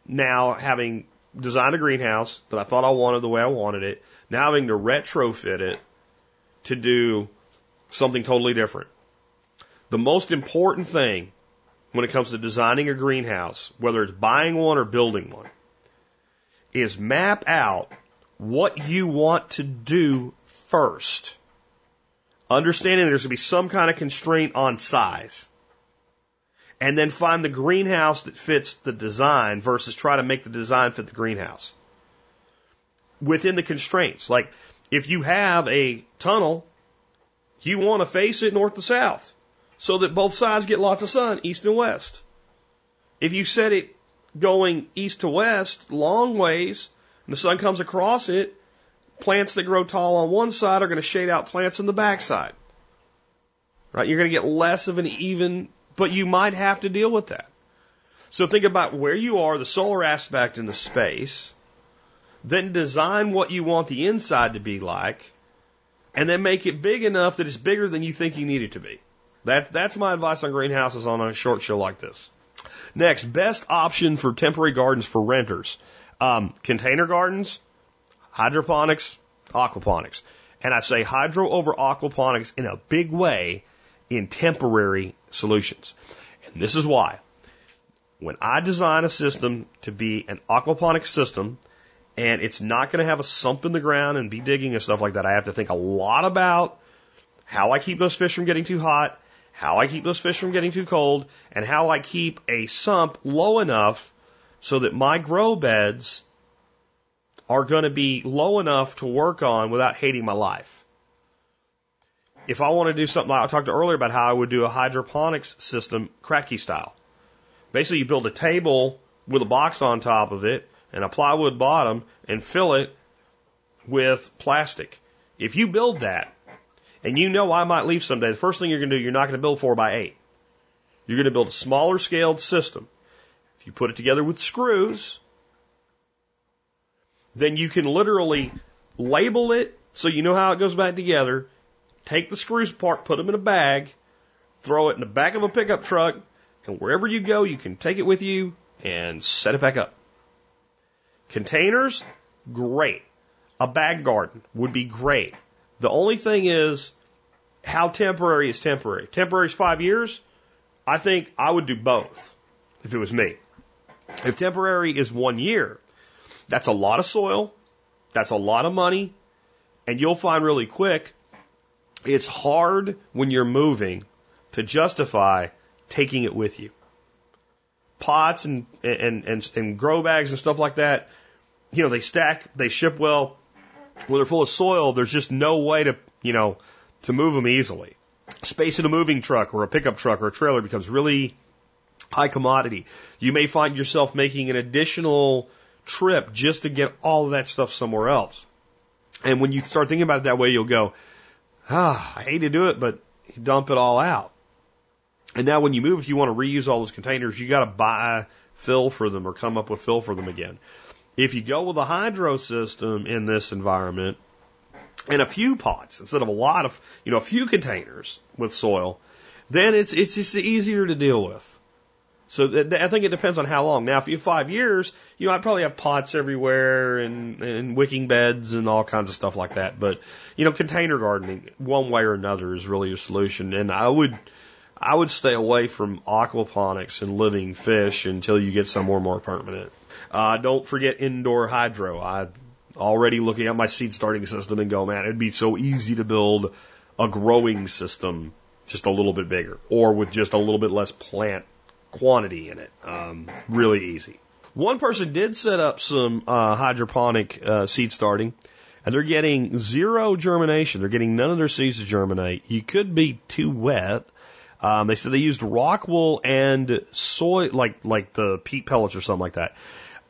now having designed a greenhouse that I thought I wanted the way I wanted it, now having to retrofit it to do something totally different. The most important thing when it comes to designing a greenhouse, whether it's buying one or building one, is map out what you want to do first. Understanding there's going to be some kind of constraint on size. And then find the greenhouse that fits the design versus try to make the design fit the greenhouse. Within the constraints. Like, if you have a tunnel, you want to face it north to south so that both sides get lots of sun, east and west. If you set it going east to west, long ways, and the sun comes across it, plants that grow tall on one side are going to shade out plants on the backside. Right? You're going to get less of an even, but you might have to deal with that. So think about where you are, the solar aspect in the space, then design what you want the inside to be like, and then make it big enough that it's bigger than you think you need it to be. That, that's my advice on greenhouses on a short show like this. Next, best option for temporary gardens for renters. Um, container gardens, hydroponics, aquaponics. And I say hydro over aquaponics in a big way in temporary solutions. And this is why. When I design a system to be an aquaponic system, and it's not going to have a sump in the ground and be digging and stuff like that, I have to think a lot about how I keep those fish from getting too hot, how I keep those fish from getting too cold, and how I keep a sump low enough so that my grow beds are going to be low enough to work on without hating my life. If I want to do something, like I talked earlier about how I would do a hydroponics system, Kratky style. Basically, you build a table with a box on top of it and a plywood bottom and fill it with plastic. If you build that, and you know I might leave someday, the first thing you're going to do, you're not going to build four by eight. You're going to build a smaller scaled system. If you put it together with screws, then you can literally label it so you know how it goes back together, take the screws apart, put them in a bag, throw it in the back of a pickup truck, and wherever you go, you can take it with you and set it back up. Containers, great. A bag garden would be great. The only thing is, how temporary is temporary? Temporary is five years. I think I would do both if it was me. If temporary is one year, that's a lot of soil. That's a lot of money. And you'll find really quick, it's hard when you're moving to justify taking it with you. Pots and, and, and, and grow bags and stuff like that, you know, they stack, they ship well. When they're full of soil, there's just no way to, you know, to move them easily. Space in a moving truck or a pickup truck or a trailer becomes really high commodity. You may find yourself making an additional trip just to get all of that stuff somewhere else. And when you start thinking about it that way, you'll go, ah, I hate to do it, but you dump it all out. And now when you move, if you want to reuse all those containers, you got to buy fill for them or come up with fill for them again. If you go with a hydro system in this environment and a few pots instead of a lot of, you know, a few containers with soil, then it's, it's just easier to deal with. So th- I think it depends on how long. Now, if you have five years, you know, I'd probably have pots everywhere and, and wicking beds and all kinds of stuff like that. But, you know, container gardening, one way or another is really a solution. And I would, I would stay away from aquaponics and living fish until you get somewhere more permanent. Uh, don't forget indoor hydro. I already looking at my seed starting system and go, man, it'd be so easy to build a growing system just a little bit bigger or with just a little bit less plant quantity in it. Um, really easy. One person did set up some uh, hydroponic uh, seed starting, and they're getting zero germination. They're getting none of their seeds to germinate. You could be too wet. Um, they said they used rock wool and soy, like like the peat pellets or something like that.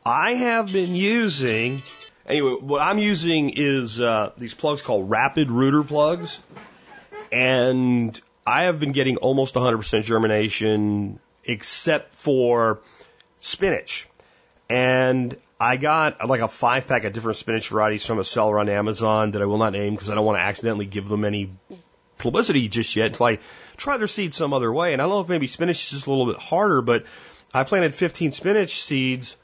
I have been using anyway. What I'm using is uh, these plugs called Rapid Rooter plugs, and I have been getting almost 100% germination except for spinach. And I got like a five pack of different spinach varieties from a seller on Amazon that I will not name because I don't want to accidentally give them any publicity just yet until I try their seeds some other way. And I don't know if maybe spinach is just a little bit harder, but I planted 15 spinach seeds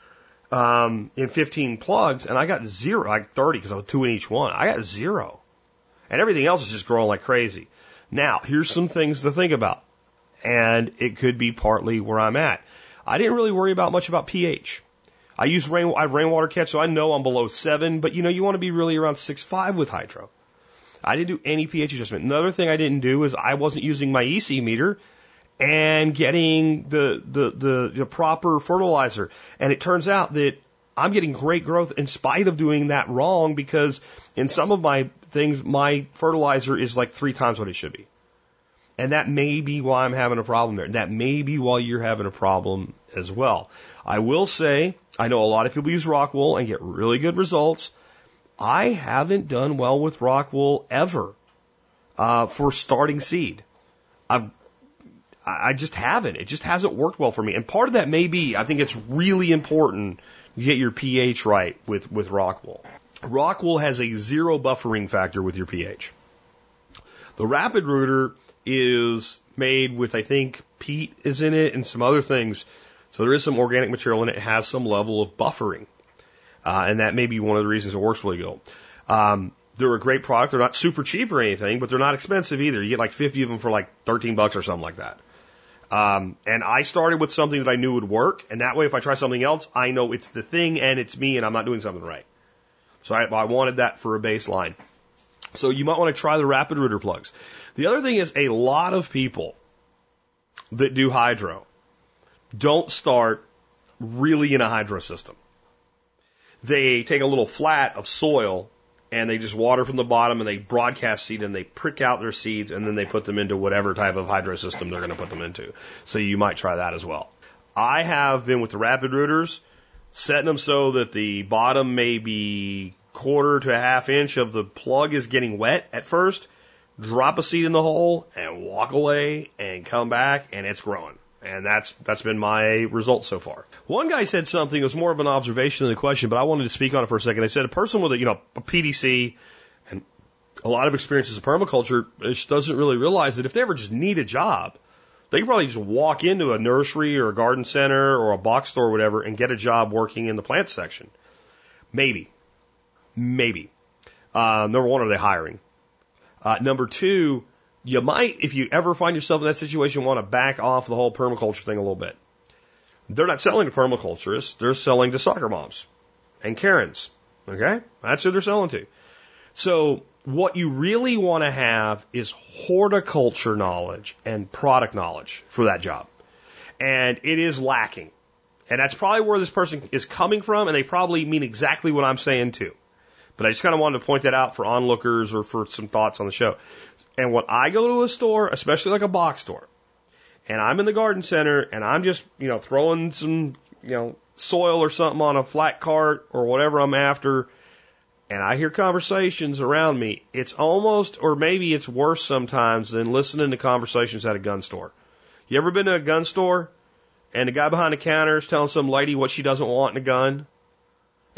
um, in 15 plugs, and I got zero, like 30 because I was two in each one. I got zero, and everything else is just growing like crazy. Now, here's some things to think about, and it could be partly where I'm at. I didn't really worry about much about pH. I use rain, I have rainwater catch, so I know I'm below seven, but you know, you want to be really around six five with hydro. I didn't do any pH adjustment. Another thing I didn't do is I wasn't using my EC meter and getting the, the, the, the proper fertilizer. And it turns out that I'm getting great growth in spite of doing that wrong because in some of my things, my fertilizer is like three times what it should be. And that may be why I'm having a problem there. That may be why you're having a problem as well. I will say, I know a lot of people use rock wool and get really good results. I haven't done well with rock wool ever uh, for starting seed. I've I just haven't. It just hasn't worked well for me. And part of that may be I think it's really important you get your pH right with with rock wool. Rock wool has a zero buffering factor with your pH. The rapid rooter is made with I think peat is in it and some other things. So there is some organic material in it. It has some level of buffering. Uh, and that may be one of the reasons it works really good. Um, they're a great product. They're not super cheap or anything, but they're not expensive either. You get like 50 of them for like 13 bucks or something like that. Um, and I started with something that I knew would work, and that way, if I try something else, I know it's the thing and it's me, and I'm not doing something right. So I, I wanted that for a baseline. So you might want to try the rapid rooter plugs. The other thing is a lot of people that do hydro don't start really in a hydro system. They take a little flat of soil and they just water from the bottom and they broadcast seed and they prick out their seeds and then they put them into whatever type of hydro system they're going to put them into. So you might try that as well. I have been with the rapid rooters, setting them so that the bottom may be quarter to a half inch of the plug is getting wet at first. Drop a seed in the hole and walk away and come back and it's growing. And that's that's been my result so far. One guy said something, it was more of an observation than a question, but I wanted to speak on it for a second. They said a person with a you know a PDC and a lot of experience as permaculture doesn't really realize that if they ever just need a job, they probably just walk into a nursery or a garden center or a box store or whatever and get a job working in the plant section. Maybe. Maybe. Uh, number one, are they hiring? Uh, number two, you might, if you ever find yourself in that situation, want to back off the whole permaculture thing a little bit. They're not selling to permaculturists, they're selling to soccer moms and Karens. Okay? That's who they're selling to. So, what you really want to have is horticulture knowledge and product knowledge for that job. And it is lacking. And that's probably where this person is coming from, and they probably mean exactly what I'm saying too. But I just kind of wanted to point that out for onlookers or for some thoughts on the show. And when I go to a store, especially like a box store, and I'm in the garden center and I'm just, you know, throwing some, you know, soil or something on a flat cart or whatever I'm after, and I hear conversations around me, it's almost, or maybe it's worse sometimes than listening to conversations at a gun store. You ever been to a gun store and the guy behind the counter is telling some lady what she doesn't want in a gun?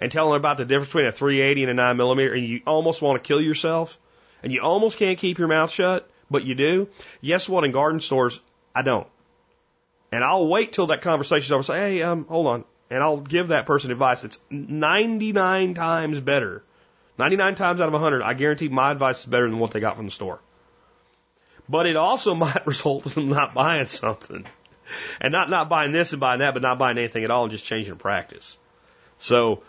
And telling about the difference between a 380 and a 9 millimeter, and you almost want to kill yourself, and you almost can't keep your mouth shut, but you do. Guess what? In garden stores, I don't. And I'll wait till that conversation's over. Say, hey, um, hold on, and I'll give that person advice It's 99 times better. 99 times out of 100, I guarantee my advice is better than what they got from the store. But it also [laughs] might result in them not buying something. And not, not buying this and buying that, but not buying anything at all and just changing practice. So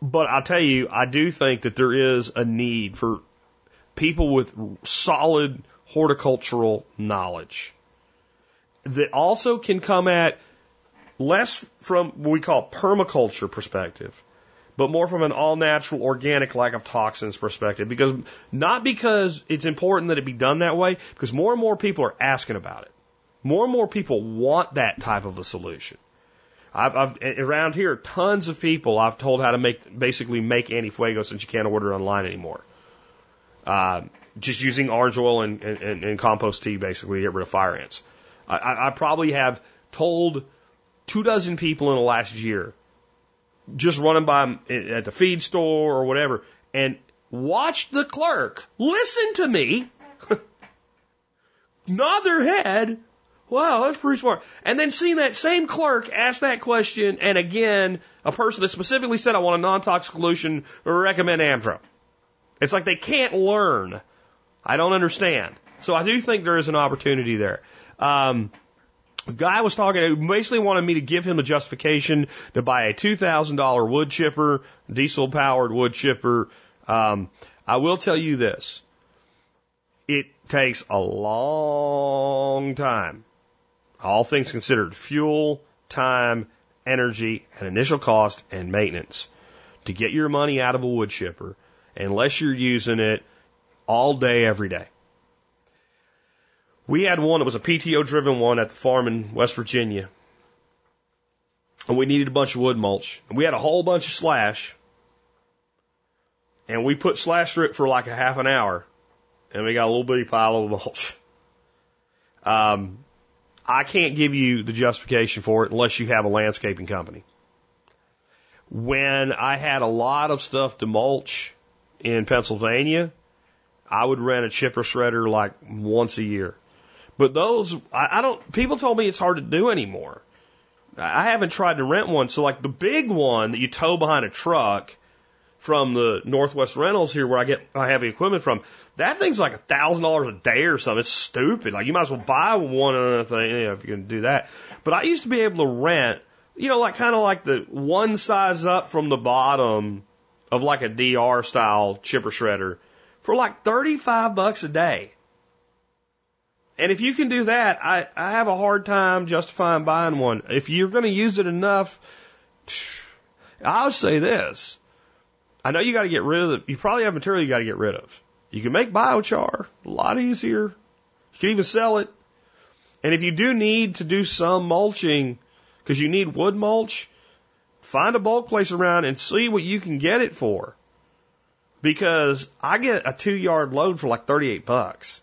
but I'll tell you, I do think that there is a need for people with solid horticultural knowledge that also can come at less from what we call permaculture perspective, but more from an all natural, organic, lack of toxins perspective. Because not because it's important that it be done that way, because more and more people are asking about it. More and more people want that type of a solution. I've, I've around here tons of people I've told how to make basically make anti-fuego since you can't order online anymore. Uh, just using orange oil and, and, and compost tea basically to get rid of fire ants. I, I probably have told two dozen people in the last year, just running by at the feed store or whatever, and watch the clerk listen to me, [laughs] nod their head, Wow, that's pretty smart. And then seeing that same clerk ask that question, and again, a person that specifically said, I want a non toxic solution, recommend Amdro. It's like they can't learn. I don't understand. So I do think there is an opportunity there. Um, the guy was talking, he basically wanted me to give him a justification to buy a $2,000 wood chipper, diesel powered wood chipper. Um, I will tell you this. It takes a long time all things considered fuel, time, energy, and initial cost and maintenance to get your money out of a wood chipper unless you're using it all day, every day. We had one, it was a PTO driven one at the farm in West Virginia. And we needed a bunch of wood mulch. And we had a whole bunch of slash. And we put slash through it for like a half an hour. And we got a little bitty pile of mulch. Um, I can't give you the justification for it unless you have a landscaping company. When I had a lot of stuff to mulch in Pennsylvania, I would rent a chipper shredder like once a year. But those, I, I don't, people told me it's hard to do anymore. I haven't tried to rent one. So like the big one that you tow behind a truck from the Northwest Rentals here where I get my heavy equipment from, that thing's like a thousand dollars a day or something. It's stupid. Like you might as well buy one other thing you know, if you can do that. But I used to be able to rent, you know, like kind of like the one size up from the bottom of like a DR style chipper shredder for like 35 bucks a day. And if you can do that, I, I have a hard time justifying buying one. If you're going to use it enough, I'll say this. I know you got to get rid of. You probably have material you got to get rid of. You can make biochar a lot easier. You can even sell it. And if you do need to do some mulching, because you need wood mulch, find a bulk place around and see what you can get it for. Because I get a two yard load for like 38 bucks.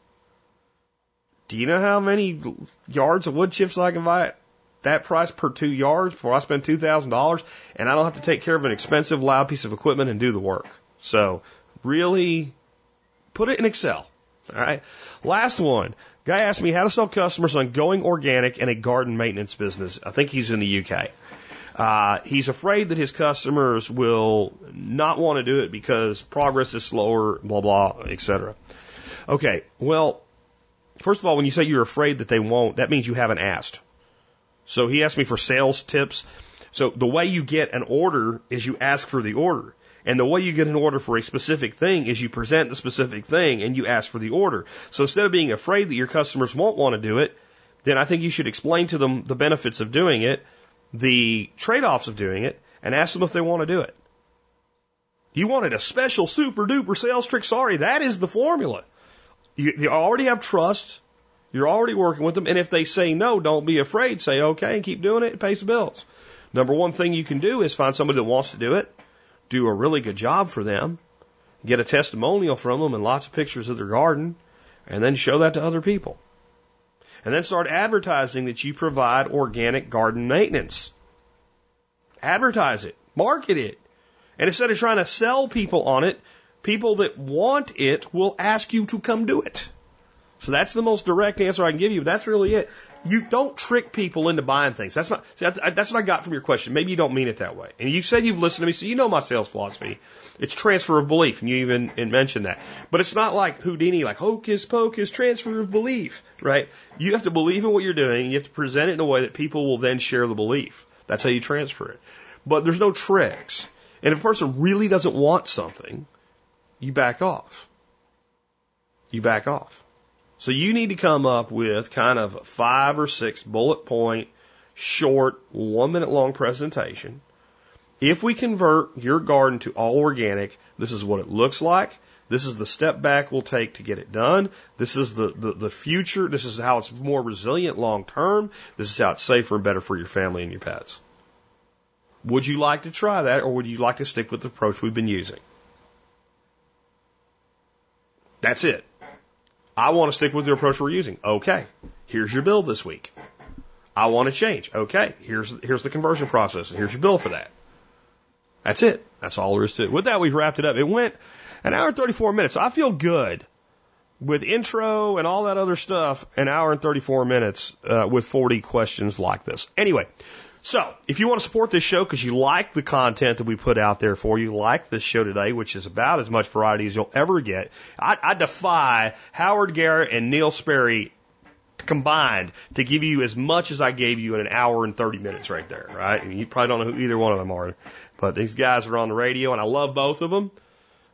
Do you know how many yards of wood chips I can buy that price per two yards before I spend $2,000 and I don't have to take care of an expensive loud piece of equipment and do the work? So really Put it in Excel. All right. Last one. Guy asked me how to sell customers on going organic in a garden maintenance business. I think he's in the UK. Uh, he's afraid that his customers will not want to do it because progress is slower, blah, blah, etc. Okay. Well, first of all, when you say you're afraid that they won't, that means you haven't asked. So he asked me for sales tips. So the way you get an order is you ask for the order. And the way you get an order for a specific thing is you present the specific thing and you ask for the order. So instead of being afraid that your customers won't want to do it, then I think you should explain to them the benefits of doing it, the trade offs of doing it, and ask them if they want to do it. You wanted a special super duper sales trick. Sorry, that is the formula. You, you already have trust. You're already working with them. And if they say no, don't be afraid. Say okay and keep doing it and pay the bills. Number one thing you can do is find somebody that wants to do it do a really good job for them, get a testimonial from them and lots of pictures of their garden, and then show that to other people. And then start advertising that you provide organic garden maintenance. Advertise it, market it. And instead of trying to sell people on it, people that want it will ask you to come do it. So that's the most direct answer I can give you. But that's really it. You don't trick people into buying things. That's not, see, that's what I got from your question. Maybe you don't mean it that way. And you said you've listened to me, so you know my sales philosophy. It's transfer of belief, and you even mentioned that. But it's not like Houdini, like hocus pocus, transfer of belief, right? You have to believe in what you're doing, and you have to present it in a way that people will then share the belief. That's how you transfer it. But there's no tricks. And if a person really doesn't want something, you back off. You back off. So you need to come up with kind of five or six bullet point, short, one minute long presentation. If we convert your garden to all organic, this is what it looks like. This is the step back we'll take to get it done. This is the, the, the future. This is how it's more resilient long term. This is how it's safer and better for your family and your pets. Would you like to try that or would you like to stick with the approach we've been using? That's it. I want to stick with the approach we're using. Okay. Here's your bill this week. I want to change. Okay. Here's, here's the conversion process. and Here's your bill for that. That's it. That's all there is to it. With that, we've wrapped it up. It went an hour and 34 minutes. I feel good with intro and all that other stuff, an hour and 34 minutes uh, with 40 questions like this. Anyway, so if you want to support this show because you like the content that we put out there for you, like this show today, which is about as much variety as you'll ever get, I, I defy Howard Garrett and Neil Sperry combined to give you as much as I gave you in an hour and 30 minutes right there, right? Mean, you probably don't know who either one of them are, but these guys are on the radio and I love both of them,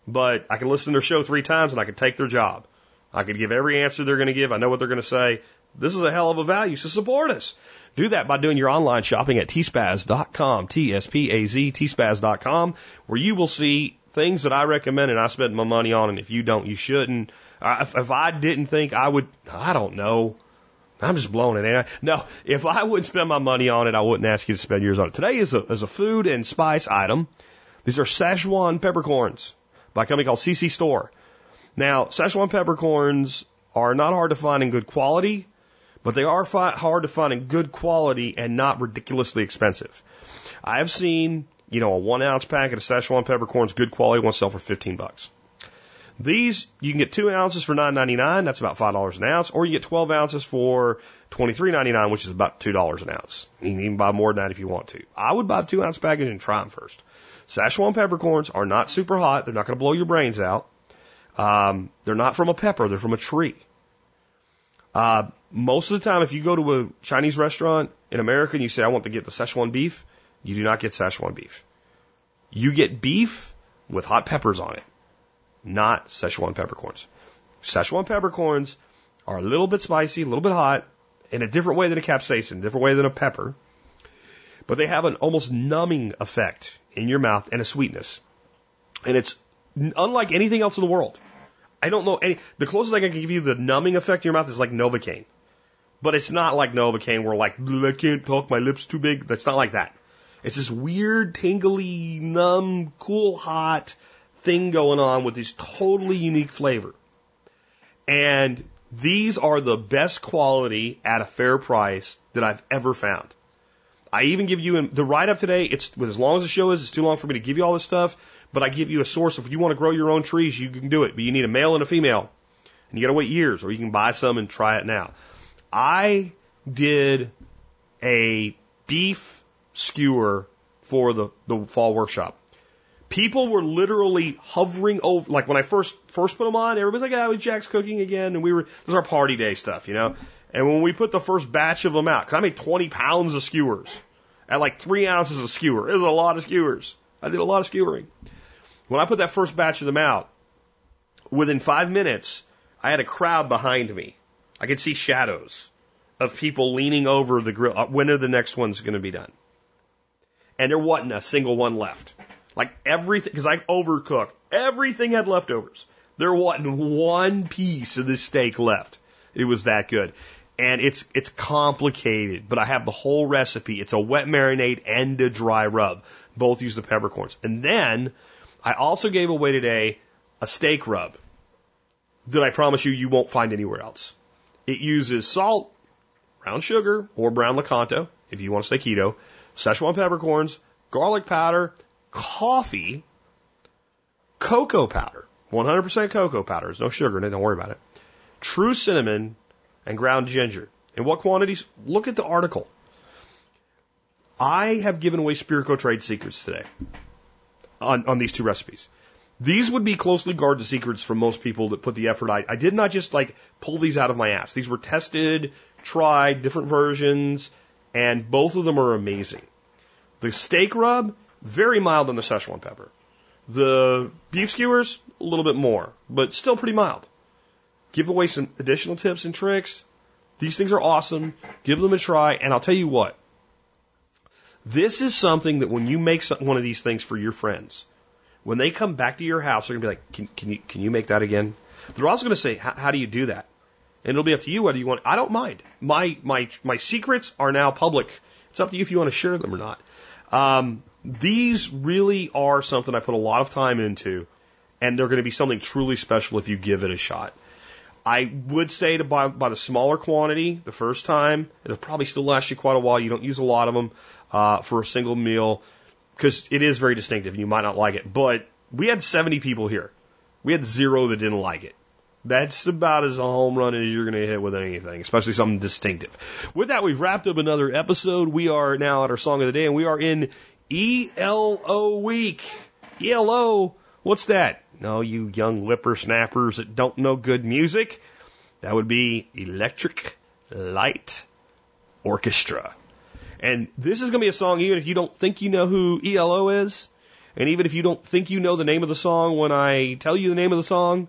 but I can listen to their show three times and I can take their job. I could give every answer they're going to give. I know what they're going to say. This is a hell of a value, so support us. Do that by doing your online shopping at tspaz.com, T-S-P-A-Z, tspaz.com, where you will see things that I recommend and I spend my money on, and if you don't, you shouldn't. Uh, if, if I didn't think I would, I don't know. I'm just blowing it. No, if I wouldn't spend my money on it, I wouldn't ask you to spend yours on it. Today is a, is a food and spice item. These are Szechuan peppercorns by a company called CC Store. Now, Szechuan peppercorns are not hard to find in good quality, but they are fi- hard to find in good quality and not ridiculously expensive. I have seen, you know, a one ounce packet of Szechuan peppercorns, good quality, one sell for 15 bucks. These, you can get two ounces for $9.99, that's about $5 an ounce, or you get 12 ounces for $23.99, which is about $2 an ounce. You can even buy more than that if you want to. I would buy the two ounce package and try them first. Szechuan peppercorns are not super hot, they're not going to blow your brains out. Um, they're not from a pepper, they're from a tree. Uh, most of the time, if you go to a Chinese restaurant in America and you say, I want to get the Szechuan beef, you do not get Szechuan beef. You get beef with hot peppers on it, not Szechuan peppercorns. Szechuan peppercorns are a little bit spicy, a little bit hot, in a different way than a capsaicin, different way than a pepper, but they have an almost numbing effect in your mouth and a sweetness. And it's unlike anything else in the world. I don't know any. The closest I can give you the numbing effect in your mouth is like Novocaine, but it's not like Novocaine where like I can't talk, my lips too big. That's not like that. It's this weird, tingly, numb, cool, hot thing going on with this totally unique flavor. And these are the best quality at a fair price that I've ever found. I even give you the write up today. It's as long as the show is, it's too long for me to give you all this stuff. But I give you a source. If you want to grow your own trees, you can do it. But you need a male and a female. And you got to wait years, or you can buy some and try it now. I did a beef skewer for the, the fall workshop. People were literally hovering over, like when I first first put them on, everybody's like, "Ah, oh, Jack's cooking again," and we were this was our party day stuff, you know. And when we put the first batch of them out, cause I made 20 pounds of skewers at like three ounces of skewer. It was a lot of skewers. I did a lot of skewering. When I put that first batch of them out, within five minutes, I had a crowd behind me. I could see shadows of people leaning over the grill. Uh, When are the next ones going to be done? And there wasn't a single one left. Like everything, because I overcook, everything had leftovers. There wasn't one piece of this steak left. It was that good. And it's it's complicated, but I have the whole recipe. It's a wet marinade and a dry rub. Both use the peppercorns. And then I also gave away today a steak rub that I promise you you won't find anywhere else. It uses salt, brown sugar, or brown Lakanto, if you want to stay keto, Szechuan peppercorns, garlic powder, coffee, cocoa powder, 100% cocoa powder. There's no sugar in it, don't worry about it. True cinnamon and ground ginger. In what quantities? Look at the article. I have given away Spirko trade secrets today on, on these two recipes. These would be closely guarded secrets from most people that put the effort. I, I did not just like pull these out of my ass. These were tested, tried, different versions, and both of them are amazing. The steak rub, very mild on the Szechuan pepper. The beef skewers, a little bit more, but still pretty mild. Give away some additional tips and tricks. These things are awesome. Give them a try, and I'll tell you what. This is something that when you make some, one of these things for your friends, when they come back to your house, they're gonna be like, "Can, can you can you make that again?" They're also gonna say, "How how do you do that?" And it'll be up to you whether you want. I don't mind. My my my secrets are now public. It's up to you if you want to share them or not. Um, these really are something I put a lot of time into, and they're going to be something truly special if you give it a shot. I would say to buy, buy the smaller quantity the first time. It'll probably still last you quite a while. You don't use a lot of them uh, for a single meal because it is very distinctive and you might not like it. But we had 70 people here. We had zero that didn't like it. That's about as a home run as you're going to hit with anything, especially something distinctive. With that, we've wrapped up another episode. We are now at our song of the day, and we are in ELO week. ELO, what's that? No, you young whippersnappers that don't know good music. That would be Electric Light Orchestra. And this is going to be a song, even if you don't think you know who ELO is, and even if you don't think you know the name of the song when I tell you the name of the song,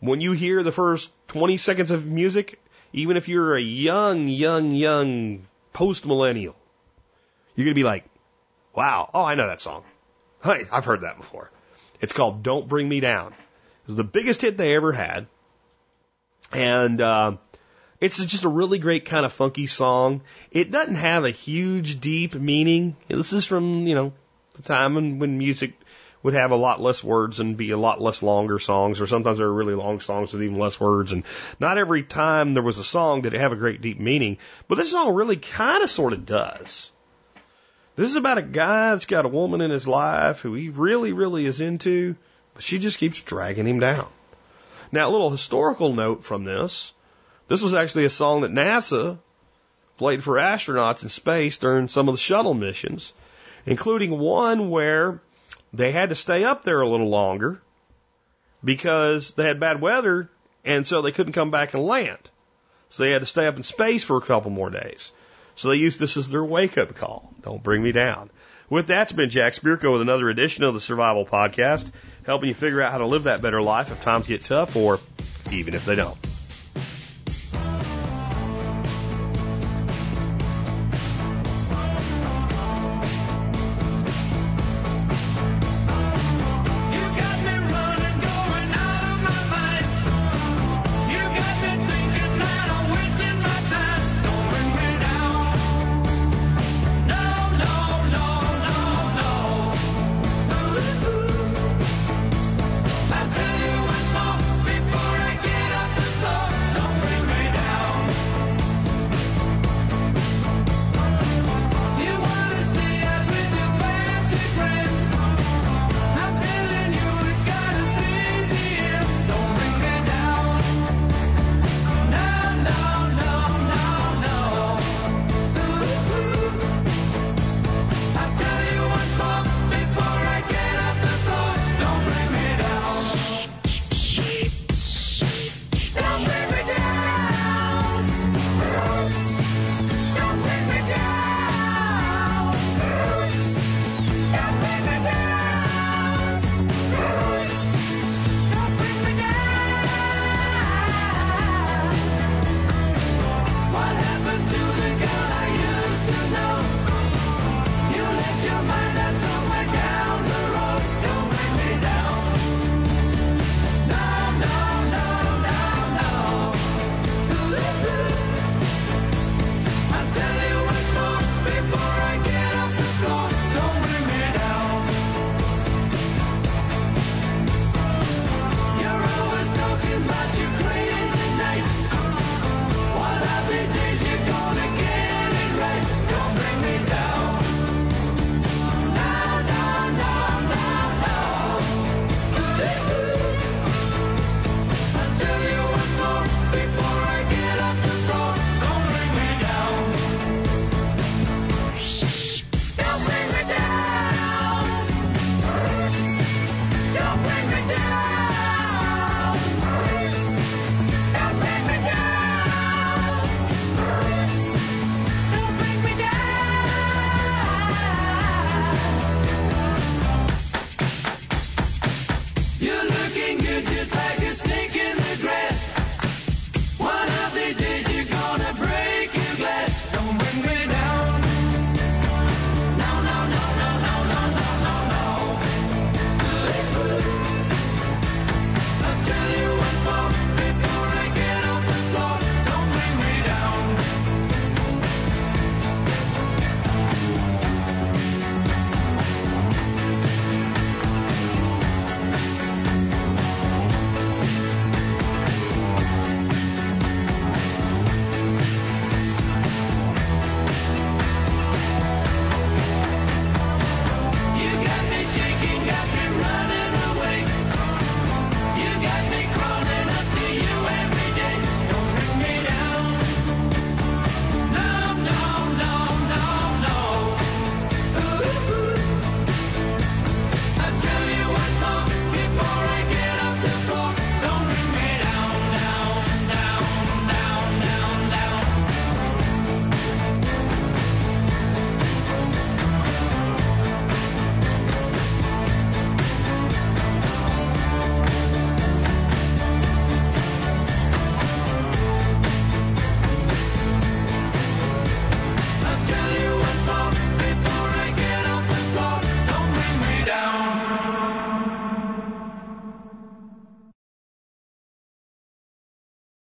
when you hear the first 20 seconds of music, even if you're a young, young, young post millennial, you're going to be like, wow, oh, I know that song. Hey, I've heard that before. It's called Don't Bring Me Down. It was the biggest hit they ever had. And, uh, it's just a really great kind of funky song. It doesn't have a huge, deep meaning. This is from, you know, the time when, when music would have a lot less words and be a lot less longer songs, or sometimes there were really long songs with even less words. And not every time there was a song did it have a great deep meaning, but this song really kind of sort of does. This is about a guy that's got a woman in his life who he really, really is into, but she just keeps dragging him down. Now, a little historical note from this. This was actually a song that NASA played for astronauts in space during some of the shuttle missions, including one where they had to stay up there a little longer because they had bad weather and so they couldn't come back and land. So they had to stay up in space for a couple more days. So they use this as their wake up call. Don't bring me down. With that, it's been Jack Spirko with another edition of the Survival Podcast, helping you figure out how to live that better life if times get tough or even if they don't.